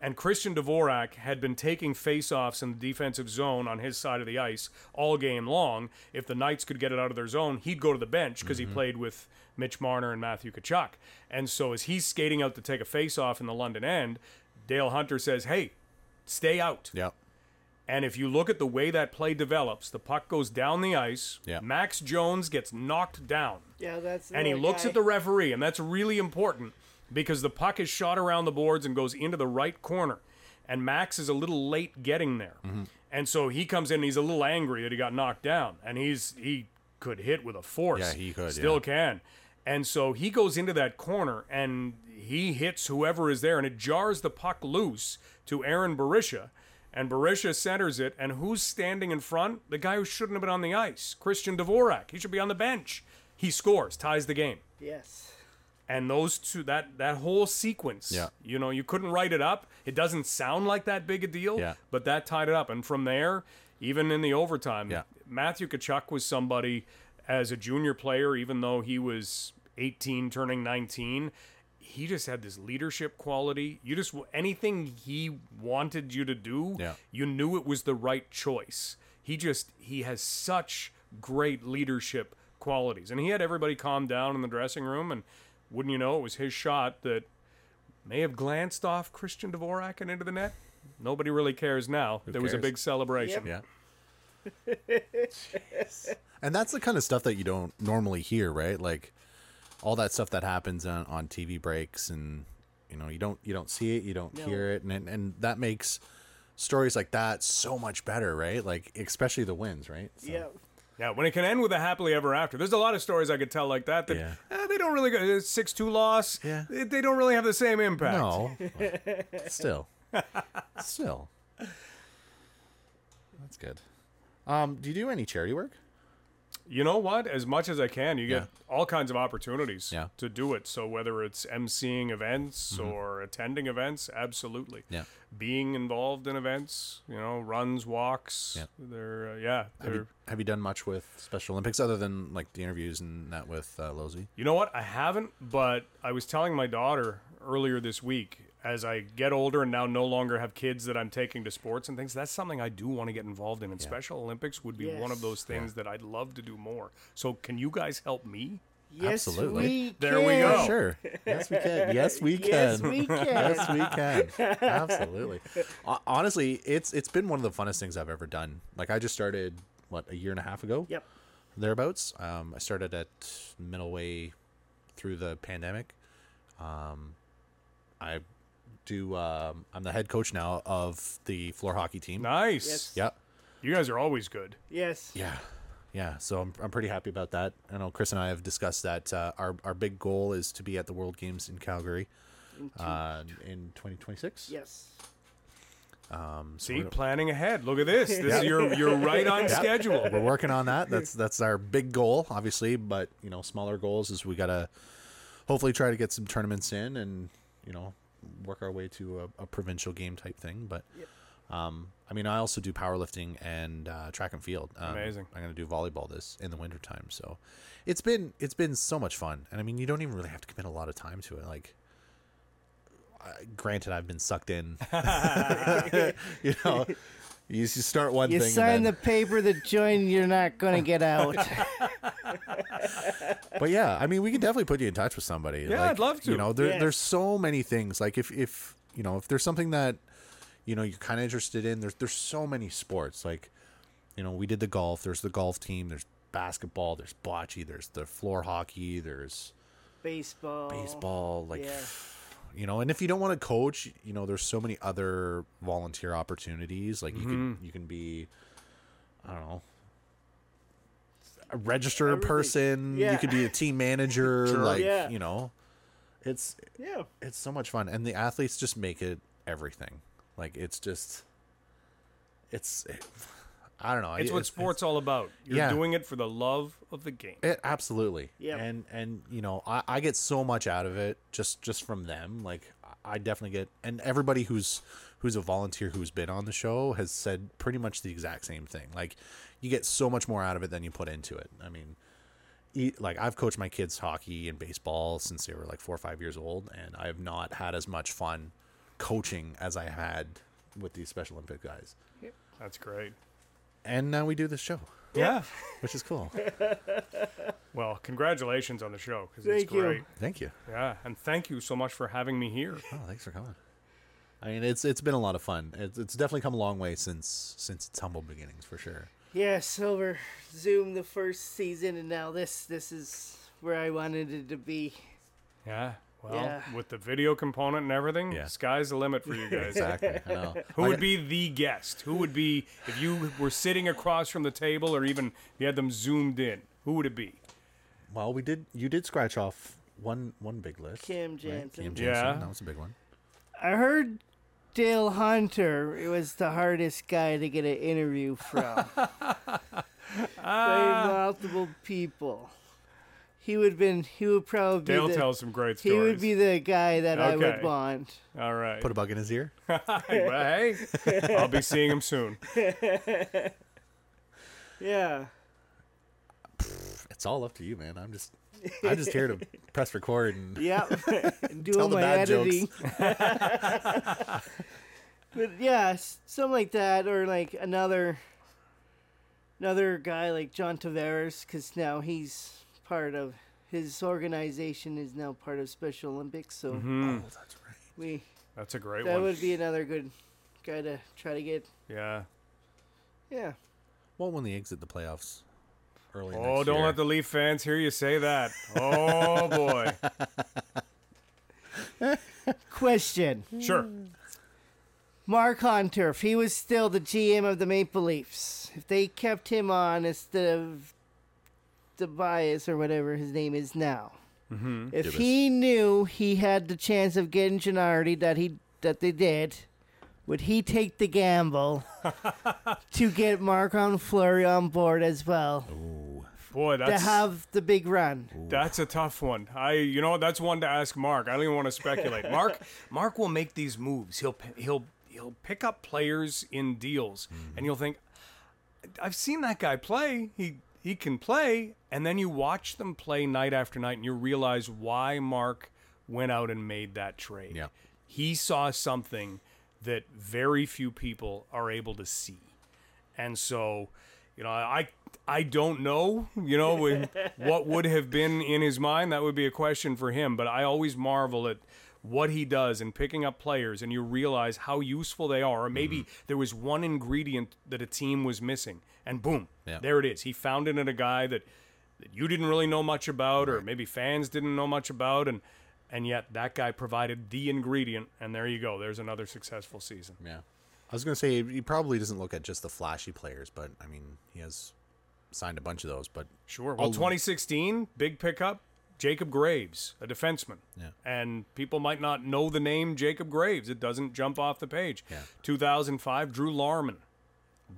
And Christian Dvorak had been taking faceoffs in the defensive zone on his side of the ice all game long. If the Knights could get it out of their zone, he'd go to the bench because he mm-hmm. played with Mitch Marner and Matthew Tkachuk. And so as he's skating out to take a faceoff in the London end, Dale Hunter says, "Hey, stay out." Yep. And if you look at the way that play develops, the puck goes down the ice. Yeah. Max Jones gets knocked down. yeah, that's. And he looks at the referee, and that's really important because the puck is shot around the boards and goes into the right corner. And Max is a little late getting there. Mm-hmm. And so he comes in and he's a little angry that he got knocked down. And he's he could hit with a force. Yeah, he could, Still yeah. can. And so he goes into that corner and he hits whoever is there and it jars the puck loose to Aaron Berisha. And Berisha centers it. And who's standing in front? The guy who shouldn't have been on the ice, Christian Dvorak. He should be on the bench. He scores, ties the game Yes. and those two that that whole sequence Yeah. you know you couldn't write it up it doesn't sound like that big a deal Yeah. but that tied it up and from there even in the overtime Yeah. matthew Tkachuk was somebody as a junior player even though he was 18 turning 19 he just had this leadership quality you just anything he wanted you to do Yeah. you knew it was the right choice he just he has such great leadership qualities. And he had everybody calm down in the dressing room, and wouldn't you know, it was his shot that may have glanced off Christian Dvorak and into the net. Nobody really cares now. there was a big celebration. Yeah. Jeez. and that's the kind of stuff that you don't normally hear, right? Like all that stuff that happens on, on TV breaks and you know, you don't you don't see it, you don't No. hear it and and- and that makes stories like that so much better, right? Like especially the wins, right? So, Yeah. Yeah, when it can end with a happily ever after. There's a lot of stories I could tell like that that Yeah. eh, they don't really go six two loss. Yeah. they, they don't really have the same impact. No. Still. Still. That's good. Um, do you do any charity work? You know what? As much as I can, you get Yeah. all kinds of opportunities Yeah. to do it. So whether it's emceeing events or attending events, absolutely. Mm-hmm. Yeah. Being involved in events, you know, runs, walks. Yeah. They're uh, yeah. Have They're, you, have you done much with Special Olympics other than like the interviews and that with uh, Losey? You know what? I haven't, but I was telling my daughter earlier this week as I get older and now no longer have kids that I'm taking to sports and things, that's something I do want to get involved in. And Special Olympics would be one of those things that I'd love to do more. So can you guys help me? Yes, Absolutely. we There we can. go. Sure. Yes, we can. Yes, we can. Yes, we can. Yes, we can. Absolutely. Honestly, it's it's been one of the funnest things I've ever done. Like I just started what a year and a half ago. Yep. Thereabouts. Um, I started at middle way through the pandemic. Um, I do. Um, I'm the head coach now of the floor hockey team. Nice. Yes. Yep. You guys are always good. Yes. Yeah. Yeah, so I'm, I'm pretty happy about that. I know Chris and I have discussed that uh, our our big goal is to be at the World Games in Calgary uh, in 2026. Yes. Um, so See, we're, planning ahead. Look at this. This is you're you're right on schedule. we're working on that. That's that's our big goal, obviously. But you know, smaller goals is we gotta hopefully try to get some tournaments in and you know work our way to a, a provincial game type thing. But um, I mean, I also do powerlifting and uh, track and field. Um, Amazing. I'm gonna do volleyball this in the wintertime. So it's been it's been so much fun. And I mean, you don't even really have to commit a lot of time to it. Like. Uh, granted, I've been sucked in. you know, you, you start one You thing. You sign and the paper that join you're not going to get out. but yeah, I mean, we can definitely put you in touch with somebody. Yeah, Like, I'd love to. You know, there, Yes. there's so many things. Like if if you know if there's something that you know you're kind of interested in, there's there's so many sports. Like you know, we did the golf. There's the golf team. There's basketball. There's bocce. There's the floor hockey. There's Baseball. baseball. Like Yeah. You know, and if you don't want to coach, you know, there's so many other volunteer opportunities. Like you can mm-hmm. you can be, I don't know. A registered Everything. person, Yeah. you could be a team manager, Sure. like Yeah. you know, it's Yeah. it's so much fun, and the athletes just make it everything. Like it's just, it's, I don't know. It's what sports all about. You're Yeah. doing it for the love of the game. It absolutely. Yeah. And and you know, I, I get so much out of it just just from them. Like I definitely get and everybody who's who's a volunteer who's been on the show has said pretty much the exact same thing. Like you get so much more out of it than you put into it. I mean, e- like I've coached my kids hockey and baseball since they were like 4 or 5 years old and I have not had as much fun coaching as I had with these Special Olympic guys. That's great. And now we do this show, Yeah. which is cool. Well, congratulations on the show because Thank it's you. great. Thank you. Yeah, and thank you so much for having me here. Oh, thanks for coming. I mean, it's it's been a lot of fun. It's, it's definitely come a long way since since its humble beginnings, for sure. Yes, over Zoom the first season, and now this. This is where I wanted it to be. Yeah. Well, Yeah. with the video component and everything, Yeah. sky's the limit for you guys. Exactly. I know. Who would be the guest? Who would be if you were sitting across from the table, or even you had them zoomed in? Who would it be? Well, we did. You did scratch off one one big list. Kim right? Janssen. Kim Janssen. Yeah. That was a big one. I heard Dale Hunter it was the hardest guy to get an interview from. By multiple people. He would been he would probably be Dale the, tells some great stories. he would be the guy that I would Okay. want. All right. Put a bug in his ear. well, hey, I'll be seeing him soon. Yeah. It's all up to you, man. I'm just I'm just here to press record and Yep. Tell Doing the my bad jokes. editing. but yeah, s- something like that, or like another another guy like John Tavares, because now he's part of his organization is now part of Special Olympics. So mm-hmm. oh, oh, that's right. we That's a great that one. would be another good guy to try to get. yeah. Yeah. Well, when they exit the playoffs early. Oh, next don't year. let the Leaf fans hear you say that. Oh boy. Question: Sure. Mark Hunter, if he was still the GM of the Maple Leafs, if they kept him on instead of Tobias or whatever his name is now, Mm-hmm. if Dubas. he knew he had the chance of getting Gennardi that he that they did, would he take the gamble to get Marc-André Fleury on board as well Boy, to have the big run? that's a tough one. I you know that's one to ask Mark. I don't even want to speculate. Mark Mark will make these moves. He'll he'll he'll pick up players in deals, and you'll think, I've seen that guy play. He he can play, and then you watch them play night after night, and you realize why Mark went out and made that trade. Yeah. He saw something that very few people are able to see. And so, you know, I I don't know, you know, what would have been in his mind. That would be a question for him. But I always marvel at what he does and picking up players, and you realize how useful they are. Or maybe mm-hmm. there was one ingredient that a team was missing, and boom, Yeah. there it is. He found it in a guy that that you didn't really know much about, or maybe fans didn't know much about, and and yet that guy provided the ingredient, and there you go. There's another successful season. Yeah. I was going to say he probably doesn't look at just the flashy players, but I mean, he has signed a bunch of those, but Sure. Well, 2016, big pickup, Jacob Graves, a defenseman. Yeah. And people might not know the name Jacob Graves. It doesn't jump off the page. Yeah. 2005, Drew Larman.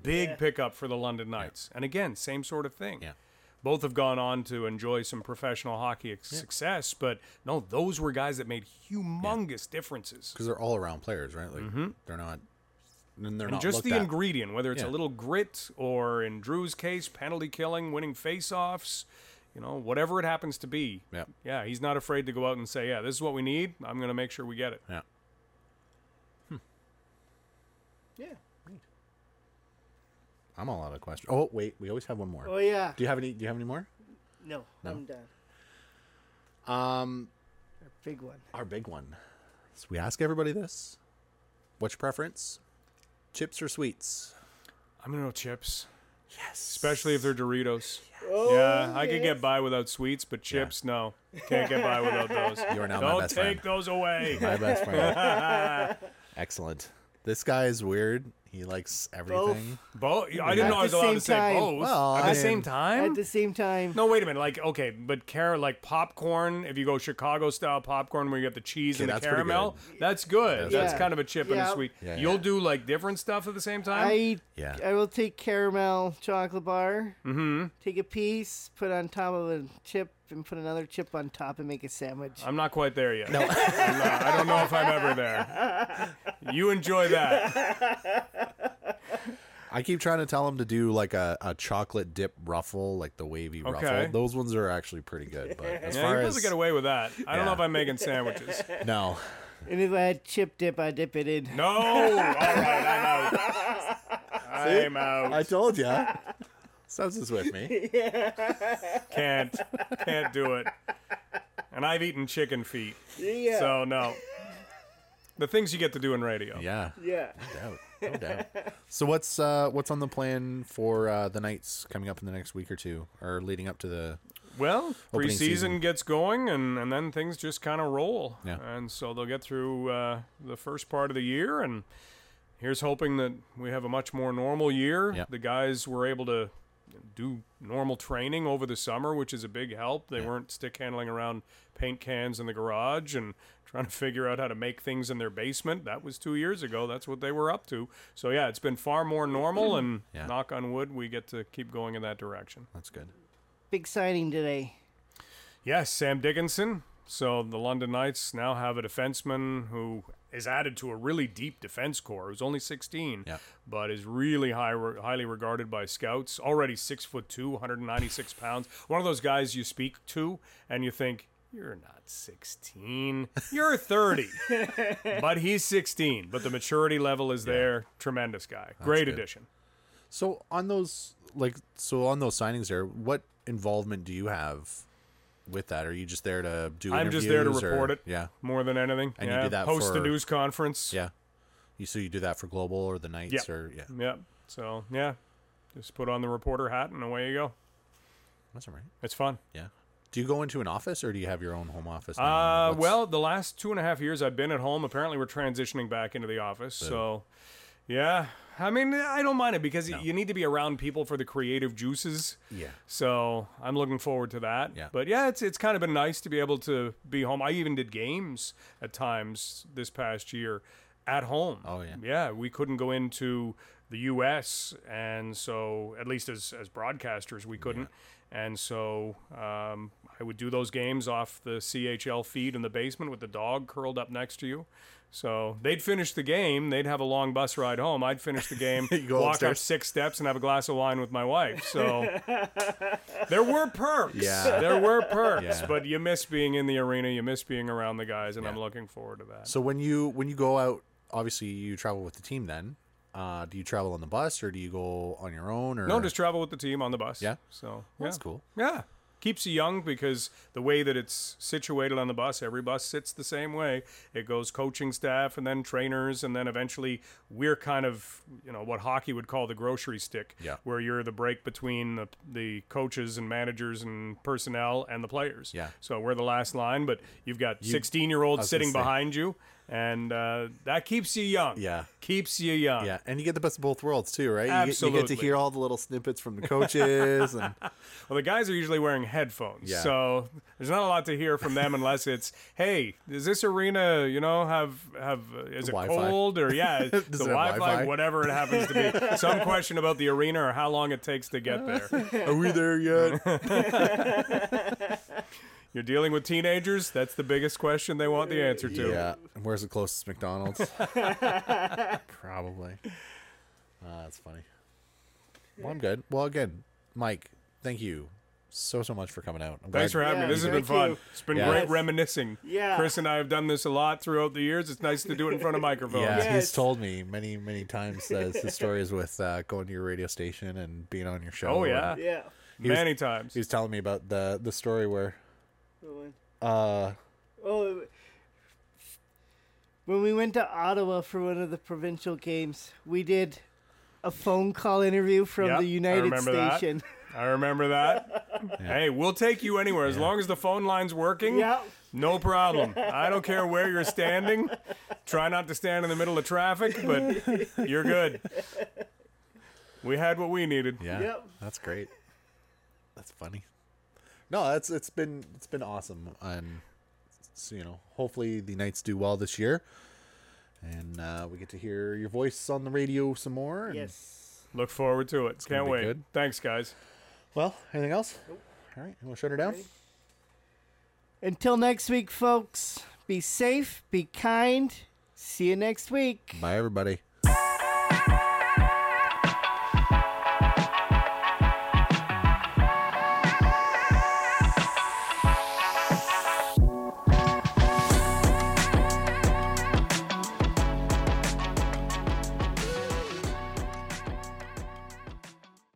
Big Yeah. pickup for the London Knights. And again, same sort of thing. Yeah. Both have gone on to enjoy some professional hockey ex- success, but no, those were guys that made humongous differences. because they're all around players, right? Like mm-hmm. they're not, and they're And not just the at. ingredient, whether it's Yeah. a little grit or in Drew's case, penalty killing, winning face-offs, you know, whatever it happens to be. Yeah. Yeah, he's not afraid to go out and say, "Yeah, this is what we need. I'm going to make sure we get it." Yeah. Yeah. I'm all out of questions. Oh wait, we always have one more. Oh yeah. Do you have any? Do you have any more? No, I'm done. Um, Our Big one. our big one. So we ask everybody this: What's your preference? Chips or sweets? I'm going to know chips, Yes. especially if they're Doritos. Oh, yeah, I could oh, get by without sweets, but chips, no, can't get by without those. You are now my Don't best take friend. those away. My best friend. Excellent. This guy is weird. He likes everything. Both. I didn't At know I was the allowed same to say time. both Well, at I the same time. At the same time. No, wait a minute. Like, okay, but car like popcorn. If you go Chicago style popcorn, where you get the cheese Okay, and the that's pretty caramel, that's good. Yeah. That's kind of a chip and Yeah. a sweet. Yeah, You'll yeah. do like different stuff at the same time. I Yeah. I will take caramel chocolate bar. Mm-hmm. Take a piece, put on top of a chip, and put another chip on top, and make a sandwich. I'm not quite there yet. No, I don't know if I'm ever there. You enjoy that. I keep trying to tell him to do like a, a chocolate dip ruffle, like the wavy Okay. ruffle. Those ones are actually pretty good. But as Yeah, far you're as supposed to get away with that. I don't know if I'm making sandwiches. no, And if I had chip dip, I dip it in. No. All right, I'm out. I'm out. I told you. Substance with me. yeah. Can't. Can't do it. And I've eaten chicken feet. Yeah. So no. The things you get to do in radio. Yeah, yeah. no doubt, no doubt. So what's uh, what's on the plan for uh, the Knights coming up in the next week or two, or leading up to the? Well, preseason season. gets going, and, and then things just kind of roll. Yeah. And so they'll get through uh, the first part of the year, and here's hoping that we have a much more normal year. Yeah. The guys were able to do normal training over the summer, which is a big help. They weren't stick handling around paint cans in the garage and trying to figure out how to make things in their basement. That was two years ago. That's what they were up to. So yeah, it's been far more normal, and Yeah. knock on wood, we get to keep going in that direction. That's good. Big signing today. Yes, Sam Dickinson. So the London Knights now have a defenseman who is added to a really deep defense core. Who's only 16, Yeah. but is really high, highly regarded by scouts. Already six foot two, 196 pounds. One of those guys you speak to and you think you're not 16, you're 30, but he's 16. But the maturity level is there. Tremendous guy. Great good. addition. So on those like so on those signings there, what involvement do you have with that? Are you just there to do? I'm just there to interviews, or- report it. Yeah, More than anything. And you do that Host the for- news conference. yeah. You so you do that for Global or the Knights Yeah. or yeah. Yeah. So yeah, just put on the reporter hat and away you go. That's all right. It's fun. Yeah. Do you go into an office or do you have your own home office? now? Uh, What's- well, the last two and a half years I've been at home. Apparently, we're transitioning back into the office. So, yeah. I mean, I don't mind it because y you need to be around people for the creative juices. yeah. So I'm looking forward to that. Yeah. But yeah, it's it's kind of been nice to be able to be home. I even did games at times this past year at home. Oh, yeah. Yeah, we couldn't go into the U.S. and so at least as as broadcasters we couldn't. And so um, I would do those games off the CHL feed in the basement with the dog curled up next to you. So they'd finish the game. They'd have a long bus ride home. I'd finish the game, You go walk up six steps, and have a glass of wine with my wife. So there were perks. Yeah. There were perks, Yeah. but you miss being in the arena. You miss being around the guys, and I'm looking forward to that. So when you when you go out, obviously you travel with the team. Then, uh, do you travel on the bus or do you go on your own? Or no, just travel with the team on the bus. Yeah? So That's yeah. cool. Yeah. Keeps you young because the way that it's situated on the bus, every bus sits the same way. It goes coaching staff and then trainers, and then eventually we're kind of, you know, what hockey would call the grocery stick, Yeah. where you're the break between the, the coaches and managers and personnel and the players. Yeah. So we're the last line, but you've got 16 year olds sitting behind you, and uh, that keeps you young. Yeah. Keeps you young. Yeah, and you get the best of both worlds too, right? You get, you get to hear all the little snippets from the coaches, and Well, the guys are usually wearing headphones, Yeah. so there's not a lot to hear from them unless it's, "Hey, does this arena, you know, have have uh, is it Wi-Fi. cold or yeah, the it have Wi-Fi, Wi-Fi? whatever it happens to be." Some question about the arena or how long it takes to get there. are we there yet? You're dealing with teenagers. That's the biggest question they want the answer to. yeah, where's the closest McDonald's? Probably. Uh, that's funny. Well, I'm good. Well, again, Mike, thank you so so much for coming out. I'm Thanks glad- for having Yeah, me. This has been thank fun. you. It's been Yeah. great Yes. reminiscing. Yeah. Chris and I have done this a lot throughout the years. It's nice to do it in front of microphones. Yeah, Yes. he's told me many many times that his stories with uh, going to your radio station and being on your show. Oh yeah, and Yeah. was- many times. he was telling me about the the story where uh Oh, when we went to Ottawa for one of the provincial games, we did a phone call interview from Yep, the United remember that. Station. I remember that. Hey, we'll take you anywhere as long as the phone line's working. yeah. No problem. I don't care where you're standing. Try not to stand in the middle of traffic, but you're good. We had what we needed. Yeah, Yep. that's great. That's funny. No, that's it's been it's been awesome, and so, you know, hopefully the Knights do well this year, and uh, we get to hear your voice on the radio some more. and- Yes. Look forward to it. Can't wait. good. Thanks, guys. Well, anything else? All right, we'll shut her down. Until next week, folks, be safe, be kind. See you next week. Bye, everybody.